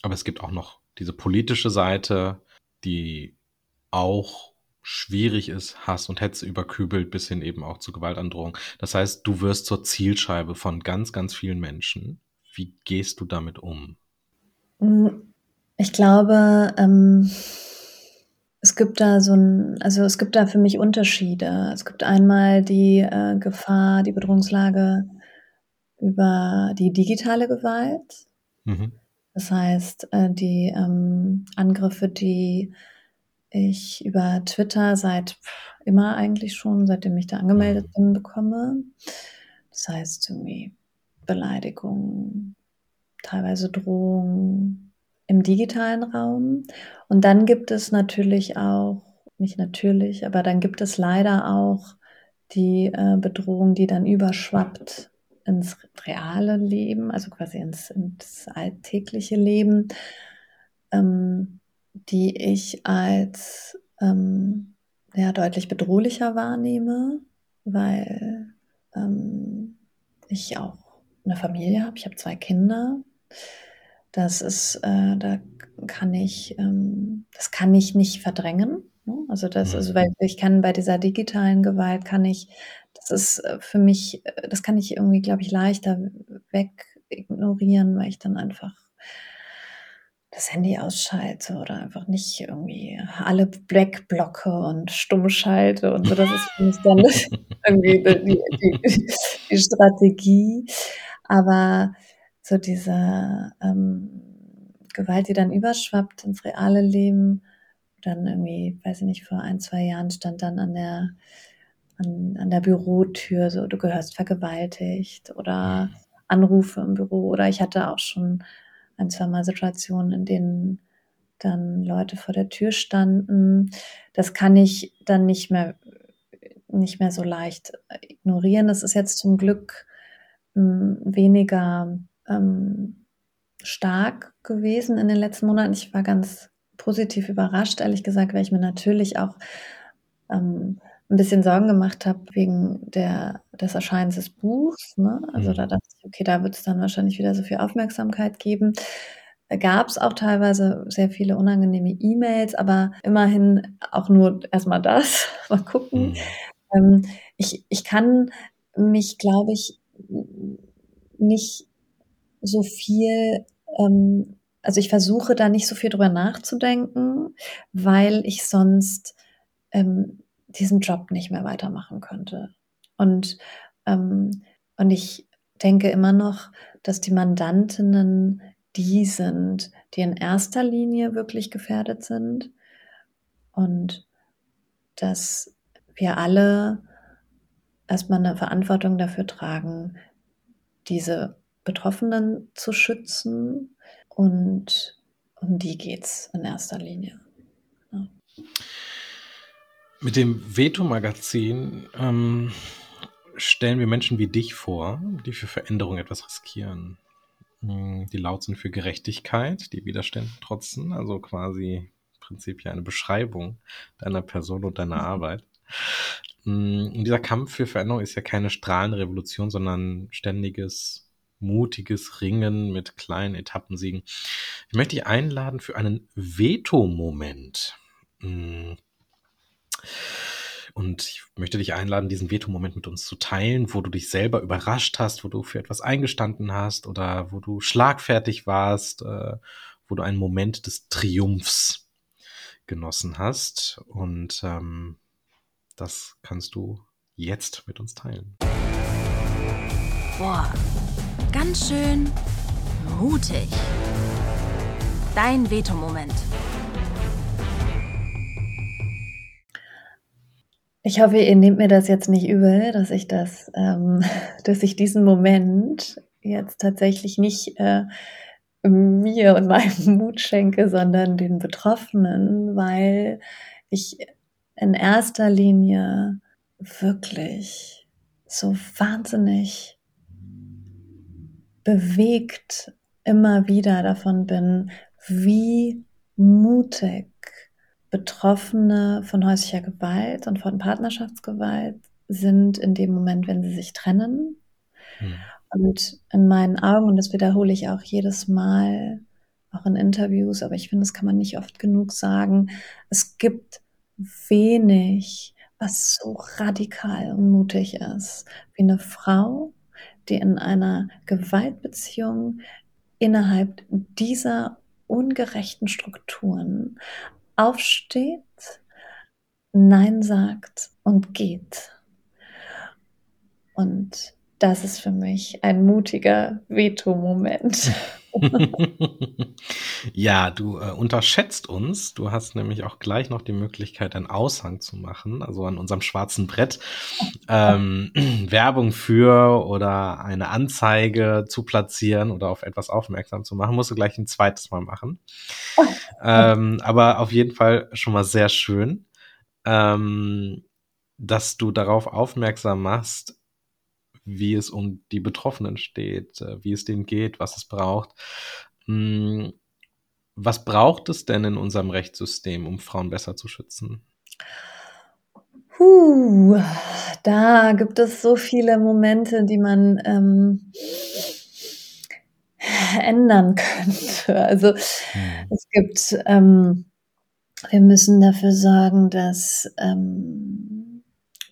Aber es gibt auch noch diese politische Seite, die auch schwierig ist, Hass und Hetze überkübelt, bis hin eben auch zu Gewaltandrohung. Das heißt, du wirst zur Zielscheibe von ganz, ganz vielen Menschen. Wie gehst du damit um? Ich glaube, ähm, es gibt da so ein, also es gibt da für mich Unterschiede. Es gibt einmal die äh, Gefahr, die Bedrohungslage über die digitale Gewalt. Mhm. Das heißt, äh, die ähm, Angriffe, die ich über Twitter seit immer eigentlich schon, seitdem ich da angemeldet Mhm. bin, bekomme. Das heißt irgendwie Beleidigungen, teilweise Drohungen im digitalen Raum. Und dann gibt es natürlich auch, nicht natürlich, aber dann gibt es leider auch die äh, Bedrohung, die dann überschwappt ins reale Leben, also quasi ins, ins alltägliche Leben, ähm, die ich als ähm, ja, deutlich bedrohlicher wahrnehme, weil ähm, ich auch eine Familie habe. Ich habe zwei Kinder. Das ist, äh, da kann ich, ähm, das kann ich nicht verdrängen. Ne? Also das, also Mhm. weil ich kann bei dieser digitalen Gewalt kann ich, das ist äh, für mich, äh, das kann ich irgendwie, glaube ich, leichter weg ignorieren, weil ich dann einfach das Handy ausschalte oder einfach nicht irgendwie alle wegblocke und stumm schalte und so. Das ist für mich dann *laughs* irgendwie die, die, die Strategie. Aber so diese ähm, Gewalt, die dann überschwappt ins reale Leben, dann irgendwie, weiß ich nicht, vor ein, zwei Jahren stand dann an der, an, an der Bürotür so, du gehörst vergewaltigt oder Anrufe im Büro oder ich hatte auch schon ein, zwei Mal Situationen, in denen dann Leute vor der Tür standen. Das kann ich dann nicht mehr, nicht mehr so leicht ignorieren. Das ist jetzt zum Glück mh, weniger ähm, stark gewesen in den letzten Monaten. Ich war ganz positiv überrascht, ehrlich gesagt, weil ich mir natürlich auch ähm, ein bisschen Sorgen gemacht habe wegen der, des Erscheinens des Buchs. Ne? Also Mhm. da dachte ich, okay, da wird es dann wahrscheinlich wieder so viel Aufmerksamkeit geben. Gab es auch teilweise sehr viele unangenehme E-Mails, aber immerhin auch nur erstmal das. *laughs* Mal gucken. Mhm. Ähm, ich, ich kann mich, glaube ich, nicht so viel, ähm, also ich versuche da nicht so viel drüber nachzudenken, weil ich sonst ähm, diesen Job nicht mehr weitermachen könnte. Und, ähm, und ich denke immer noch, dass die Mandantinnen die sind, die in erster Linie wirklich gefährdet sind und dass wir alle erstmal eine Verantwortung dafür tragen, diese Betroffenen zu schützen und um die geht's in erster Linie. Ja. Mit dem Veto-Magazin ähm, stellen wir Menschen wie dich vor, die für Veränderung etwas riskieren. Mm, Die laut sind für Gerechtigkeit, die Widerstände trotzen, also quasi im Prinzip ja eine Beschreibung deiner Person und deiner Arbeit. Mm, Und dieser Kampf für Veränderung ist ja keine strahlende Revolution, sondern ständiges, mutiges Ringen mit kleinen Etappensiegen. Ich möchte dich einladen für einen Veto-Moment. Und ich möchte dich einladen, diesen Veto-Moment mit uns zu teilen, wo du dich selber überrascht hast, wo du für etwas eingestanden hast oder wo du schlagfertig warst, äh, wo du einen Moment des Triumphs genossen hast. Und ähm, das kannst du jetzt mit uns teilen. Boah, ganz schön mutig. Dein Veto-Moment. Ich hoffe, ihr nehmt mir das jetzt nicht übel, dass ich das, ähm, *laughs* dass ich diesen Moment jetzt tatsächlich nicht äh, mir und meinem *laughs* Mut schenke, sondern den Betroffenen, weil ich in erster Linie wirklich so wahnsinnig bewegt immer wieder davon bin, wie mutig Betroffene von häuslicher Gewalt und von Partnerschaftsgewalt sind in dem Moment, wenn sie sich trennen. Hm. Und in meinen Augen, und das wiederhole ich auch jedes Mal, auch in Interviews, aber ich finde, das kann man nicht oft genug sagen, es gibt wenig, was so radikal und mutig ist, wie eine Frau, die in einer Gewaltbeziehung innerhalb dieser ungerechten Strukturen aufsteht, Nein sagt und geht. Und das ist für mich ein mutiger Veto-Moment. *laughs* *laughs* ja, du äh, unterschätzt uns. Du hast nämlich auch gleich noch die Möglichkeit, einen Aushang zu machen, also an unserem schwarzen Brett ähm, *clears throat* Werbung für oder eine Anzeige zu platzieren oder auf etwas aufmerksam zu machen. Musst du gleich ein zweites Mal machen. *laughs* ähm, aber auf jeden Fall schon mal sehr schön, ähm, dass du darauf aufmerksam machst, wie es um die Betroffenen steht, äh, wie es denen geht, was es braucht. Hm, was braucht es denn in unserem Rechtssystem, um Frauen besser zu schützen? Puh, da gibt es so viele Momente, die man ähm, ändern könnte. Also hm. es gibt, ähm, wir müssen dafür sorgen, dass ähm,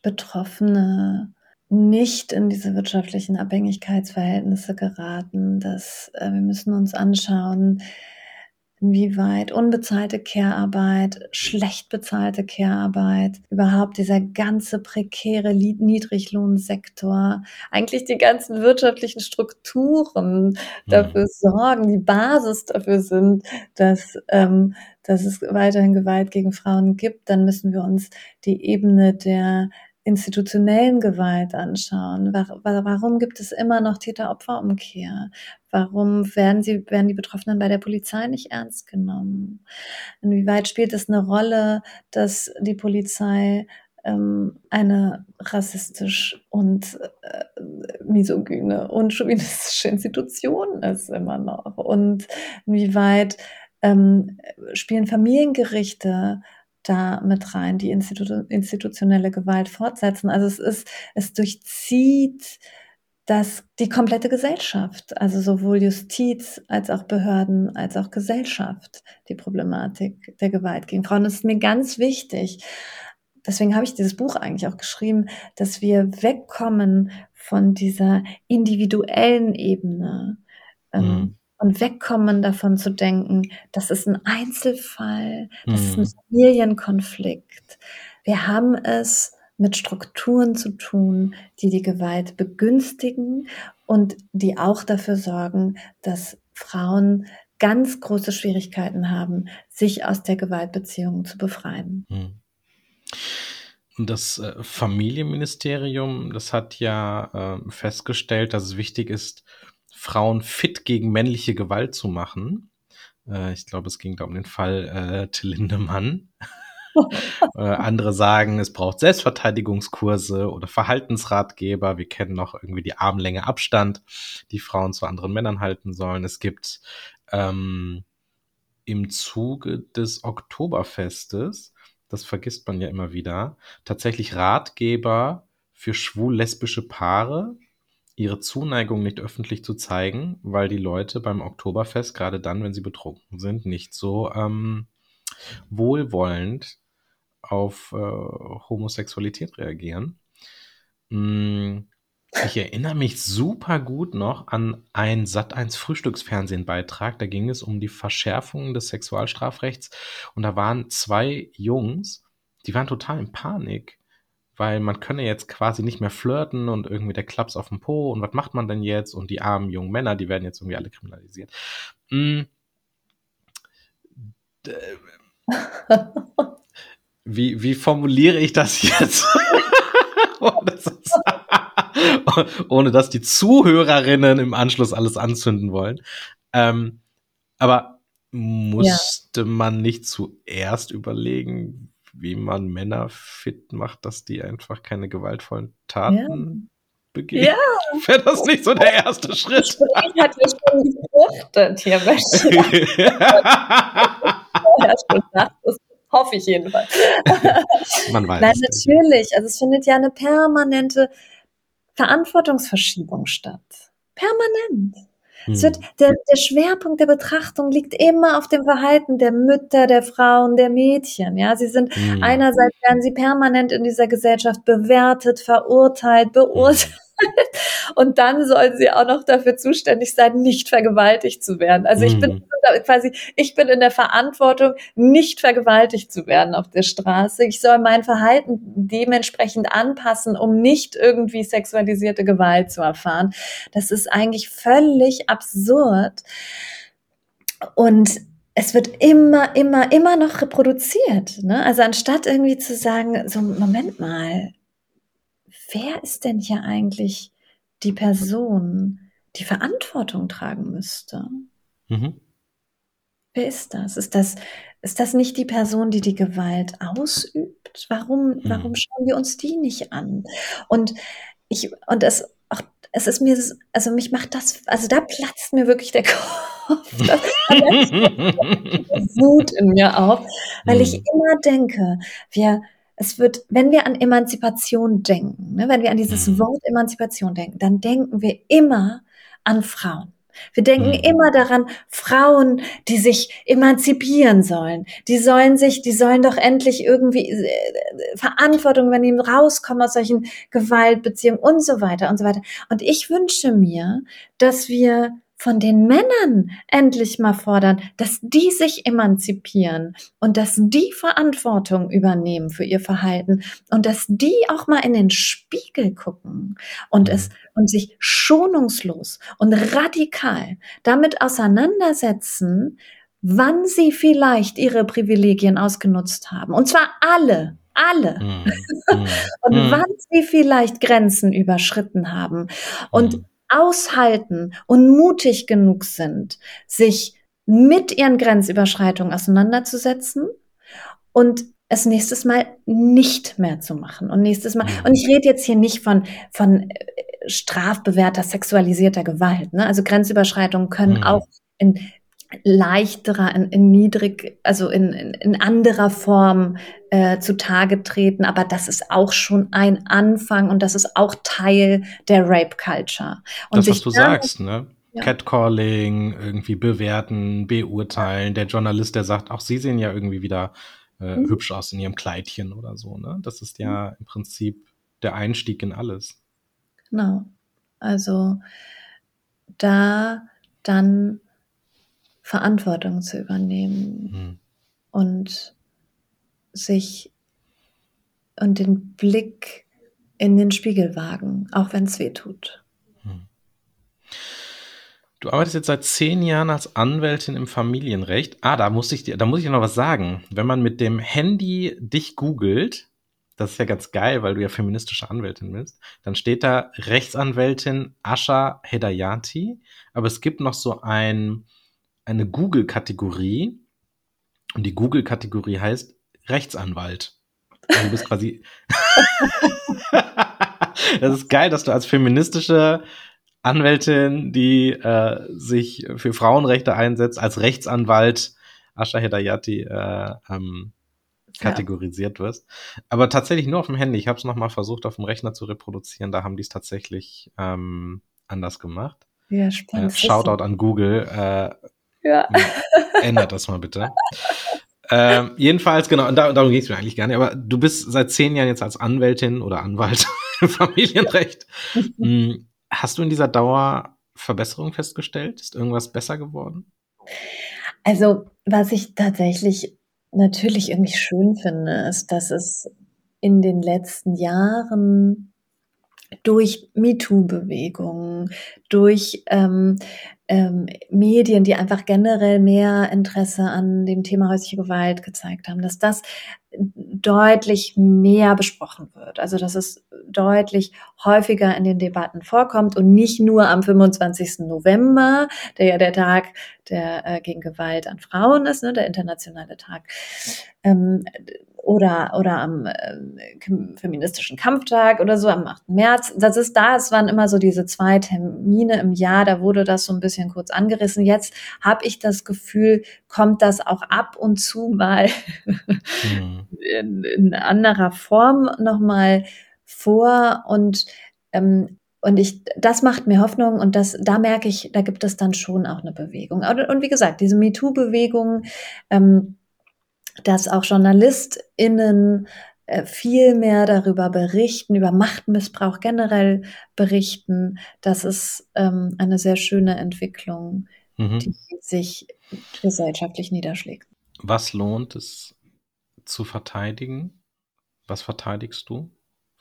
Betroffene nicht in diese wirtschaftlichen Abhängigkeitsverhältnisse geraten, dass äh, wir müssen uns anschauen, inwieweit unbezahlte Care-Arbeit, schlecht bezahlte Care-Arbeit, überhaupt dieser ganze prekäre Niedriglohnsektor, eigentlich die ganzen wirtschaftlichen Strukturen mhm. dafür sorgen, die Basis dafür sind, dass, ähm, dass es weiterhin Gewalt gegen Frauen gibt, dann müssen wir uns die Ebene der institutionellen Gewalt anschauen. Warum gibt es immer noch Täter-Opfer-Umkehr? Warum werden, sie, werden die Betroffenen bei der Polizei nicht ernst genommen? Inwieweit spielt es eine Rolle, dass die Polizei ähm, eine rassistisch und äh, misogyne und chauvinistische Institution ist immer noch? Und inwieweit ähm, spielen Familiengerichte da mit rein, die Institu institutionelle Gewalt fortsetzen. Also es ist, es durchzieht das die komplette Gesellschaft, also sowohl Justiz als auch Behörden als auch Gesellschaft, die Problematik der Gewalt gegen Frauen. Das ist mir ganz wichtig. Deswegen habe ich dieses Buch eigentlich auch geschrieben, dass wir wegkommen von dieser individuellen Ebene. Ähm, mhm und wegkommen davon zu denken, das ist ein Einzelfall, das mhm. ist ein mhm. Familienkonflikt. Wir haben es mit Strukturen zu tun, die die Gewalt begünstigen und die auch dafür sorgen, dass Frauen ganz große Schwierigkeiten haben, sich aus der Gewaltbeziehung zu befreien. Mhm. Und das äh, Familienministerium, das hat ja äh, festgestellt, dass es wichtig ist, Frauen fit gegen männliche Gewalt zu machen. Äh, ich glaube, es ging da um den Fall äh, Till Lindemann. *laughs* äh, andere sagen, es braucht Selbstverteidigungskurse oder Verhaltensratgeber. Wir kennen noch irgendwie die Armlänge Abstand, die Frauen zu anderen Männern halten sollen. Es gibt ähm, im Zuge des Oktoberfestes, das vergisst man ja immer wieder, tatsächlich Ratgeber für schwul-lesbische Paare, ihre Zuneigung nicht öffentlich zu zeigen, weil die Leute beim Oktoberfest, gerade dann, wenn sie betrunken sind, nicht so ähm, wohlwollend auf äh, Homosexualität reagieren. Mm, ich erinnere mich super gut noch an ein Sat1 Frühstücksfernsehen-Beitrag. Da ging es um die Verschärfung des Sexualstrafrechts und da waren zwei Jungs, die waren total in Panik weil man könne jetzt quasi nicht mehr flirten und irgendwie der Klaps auf dem Po und was macht man denn jetzt und die armen jungen Männer, die werden jetzt irgendwie alle kriminalisiert. Hm. *laughs* Wie, wie formuliere ich das jetzt? *laughs* *laughs* ohne, dass die Zuhörerinnen im Anschluss alles anzünden wollen. Ähm, aber musste ja. man nicht zuerst überlegen, wie man Männer fit macht, dass die einfach keine gewaltvollen Taten ja. begehen. Ja. *laughs* Wäre das nicht so der erste Schritt? Ich hatte schon gefruchtet hier, *laughs* Das hoffe ich jedenfalls. *laughs* Man weiß. Nein, natürlich. Also es findet ja eine permanente Verantwortungsverschiebung statt. Permanent. Es wird, hm. der, der Schwerpunkt der Betrachtung liegt immer auf dem Verhalten der Mütter, der Frauen, der Mädchen. Ja, sie sind mhm. einerseits werden sie permanent in dieser Gesellschaft bewertet, verurteilt, beurteilt. Und dann sollen sie auch noch dafür zuständig sein, nicht vergewaltigt zu werden. Also ich bin mhm. quasi, ich bin in der Verantwortung, nicht vergewaltigt zu werden auf der Straße. Ich soll mein Verhalten dementsprechend anpassen, um nicht irgendwie sexualisierte Gewalt zu erfahren. Das ist eigentlich völlig absurd. Und es wird immer, immer, immer noch reproduziert. Ne? Also anstatt irgendwie zu sagen, so, Moment mal, wer ist denn hier eigentlich die Person, die Verantwortung tragen müsste? Mhm. Wer ist das? Ist das, ist das nicht die Person, die die Gewalt ausübt? Warum, mhm. warum schauen wir uns die nicht an? Und ich, und es, auch, es ist mir, also mich macht das, also da platzt mir wirklich der *laughs* Kopf. Das, Wut in mir auf, weil ich mhm. immer denke, wir, es wird, wenn wir an Emanzipation denken, ne, wenn wir an dieses mhm. Wort Emanzipation denken, dann denken wir immer an Frauen. Wir denken mhm. immer daran, Frauen, die sich emanzipieren sollen. Die sollen sich, die sollen doch endlich irgendwie äh, Verantwortung übernehmen, rauskommen aus solchen Gewaltbeziehungen und so weiter und so weiter. Und ich wünsche mir, dass wir von den Männern endlich mal fordern, dass die sich emanzipieren und dass die Verantwortung übernehmen für ihr Verhalten und dass die auch mal in den Spiegel gucken und es und sich schonungslos und radikal damit auseinandersetzen, wann sie vielleicht ihre Privilegien ausgenutzt haben. Und zwar alle, alle. Mm, *laughs* mm, und mm. wann sie vielleicht Grenzen überschritten haben. Und aushalten und mutig genug sind, sich mit ihren Grenzüberschreitungen auseinanderzusetzen und es nächstes Mal nicht mehr zu machen. Und nächstes Mal, und ich rede jetzt hier nicht von, von äh, strafbewährter sexualisierter Gewalt. Ne? Also Grenzüberschreitungen können mhm. auch in leichterer, in, in niedrig, also in, in, in anderer Form äh, zutage treten. Aber das ist auch schon ein Anfang und das ist auch Teil der Rape Culture. Und das, was du sagst, ne? Ja. Catcalling, irgendwie bewerten, beurteilen. Der Journalist, der sagt, auch Sie sehen ja irgendwie wieder äh, mhm. hübsch aus in Ihrem Kleidchen oder so. Ne? Das ist ja mhm. im Prinzip der Einstieg in alles. Genau. Also da dann Verantwortung zu übernehmen mhm. und sich und den Blick in den Spiegel wagen, auch wenn es weh tut. Hm. Du arbeitest jetzt seit zehn Jahren als Anwältin im Familienrecht. Ah, da muss ich dir, da muss ich dir noch was sagen. Wenn man mit dem Handy dich googelt, das ist ja ganz geil, weil du ja feministische Anwältin bist, dann steht da Rechtsanwältin Asha Hedayati, aber es gibt noch so ein eine Google-Kategorie. Und die Google-Kategorie heißt Rechtsanwalt. Also du bist quasi. *laughs* das ist geil, dass du als feministische Anwältin, die äh, sich für Frauenrechte einsetzt, als Rechtsanwalt Asha Hedayati äh, ähm, kategorisiert ja. wirst. Aber tatsächlich nur auf dem Handy. Ich habe es nochmal versucht, auf dem Rechner zu reproduzieren. Da haben die es tatsächlich ähm, anders gemacht. Ja, spannend. Äh, Shoutout an Google. Äh, ja. Ändert das mal bitte. ähm, jedenfalls, genau, und da, darum ging es mir eigentlich gar nicht, aber du bist seit zehn Jahren jetzt als Anwältin oder Anwalt *laughs* im Familienrecht. Hm, hast du in dieser Dauer Verbesserungen festgestellt? Ist irgendwas besser geworden? Also, was ich tatsächlich natürlich irgendwie schön finde, ist, dass es in den letzten Jahren durch MeToo-Bewegungen, durch ähm, ähm, Medien, die einfach generell mehr Interesse an dem Thema häusliche Gewalt gezeigt haben, dass das deutlich mehr besprochen wird. Also dass es deutlich häufiger in den Debatten vorkommt und nicht nur am 25. November, der ja der Tag der äh, gegen Gewalt an Frauen ist, ne, der internationale Tag. Ähm, oder, oder am äh, feministischen Kampftag oder so am 8. März. Das ist da, es waren immer so diese zwei Termine im Jahr, da wurde das so ein bisschen kurz angerissen. Jetzt habe ich das Gefühl, kommt das auch ab und zu mal mhm. *laughs* in, in anderer Form nochmal vor und ähm, und ich, das macht mir Hoffnung und das, da merke ich, da gibt es dann schon auch eine Bewegung. Und, und wie gesagt, diese MeToo-Bewegung, ähm, dass auch JournalistInnen äh, viel mehr darüber berichten, über Machtmissbrauch generell berichten. Das ist ähm, eine sehr schöne Entwicklung, mhm. die sich gesellschaftlich niederschlägt. Was lohnt es zu verteidigen? Was verteidigst du?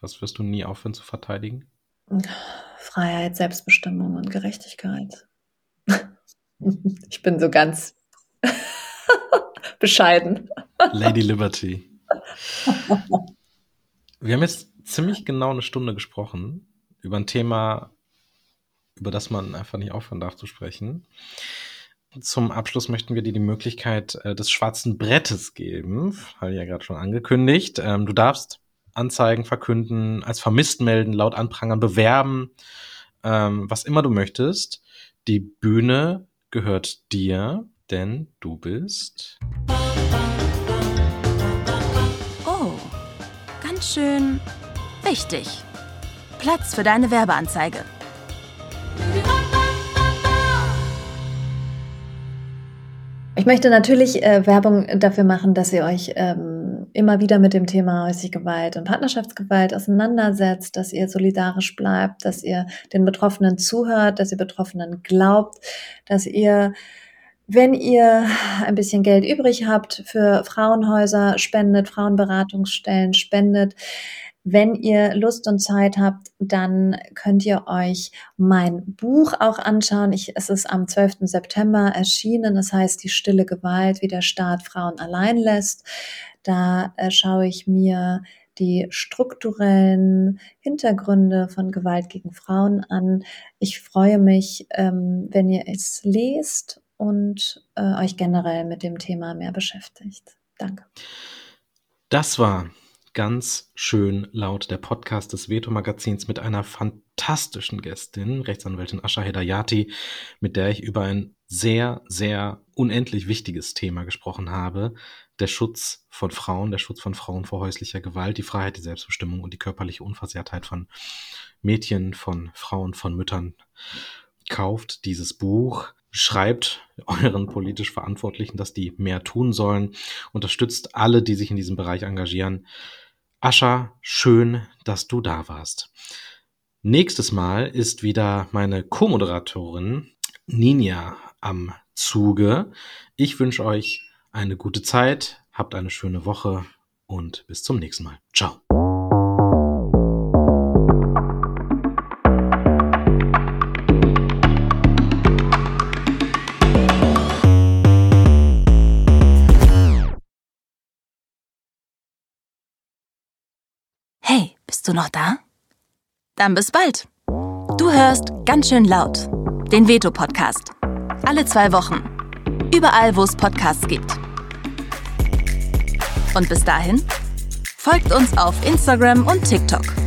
Was wirst du nie aufhören zu verteidigen? Freiheit, Selbstbestimmung und Gerechtigkeit. *laughs* Ich bin so ganz *laughs* bescheiden. Lady Liberty. Wir haben jetzt ziemlich genau eine Stunde gesprochen über ein Thema, über das man einfach nicht aufhören darf zu sprechen. Zum Abschluss möchten wir dir die Möglichkeit äh, des schwarzen Brettes geben, habe ich ja gerade schon angekündigt. Ähm, du darfst Anzeigen verkünden, als vermisst melden, laut anprangern, bewerben, ähm, was immer du möchtest. Die Bühne gehört dir, denn du bist. Ganz schön wichtig. Platz für deine Werbeanzeige. Ich möchte natürlich äh, Werbung dafür machen, dass ihr euch ähm, immer wieder mit dem Thema häusliche Gewalt und Partnerschaftsgewalt auseinandersetzt, dass ihr solidarisch bleibt, dass ihr den Betroffenen zuhört, dass ihr Betroffenen glaubt, dass ihr wenn ihr ein bisschen Geld übrig habt für Frauenhäuser, spendet, Frauenberatungsstellen, spendet. Wenn ihr Lust und Zeit habt, dann könnt ihr euch mein Buch auch anschauen. Ich, es ist am 12. September erschienen. Es heißt Die stille Gewalt, wie der Staat Frauen allein lässt. Da äh, schaue ich mir die strukturellen Hintergründe von Gewalt gegen Frauen an. Ich freue mich, ähm, wenn ihr es lest und äh, euch generell mit dem Thema mehr beschäftigt. Danke. Das war ganz schön laut der Podcast des Veto-Magazins mit einer fantastischen Gästin, Rechtsanwältin Asha Hedayati, mit der ich über ein sehr, sehr unendlich wichtiges Thema gesprochen habe. Der Schutz von Frauen, der Schutz von Frauen vor häuslicher Gewalt, die Freiheit, die Selbstbestimmung und die körperliche Unversehrtheit von Mädchen, von Frauen, von Müttern. Kauft dieses Buch, schreibt euren politisch Verantwortlichen, dass die mehr tun sollen, unterstützt alle, die sich in diesem Bereich engagieren. Ascha, schön, dass du da warst. Nächstes Mal ist wieder meine Co-Moderatorin Ninja am Zuge. Ich wünsche euch eine gute Zeit, habt eine schöne Woche und bis zum nächsten Mal. Ciao. Bist du noch da? Dann bis bald. Du hörst ganz schön laut. Den Veto-Podcast. Alle zwei Wochen. Überall, wo es Podcasts gibt. Und bis dahin, folgt uns auf Instagram und TikTok.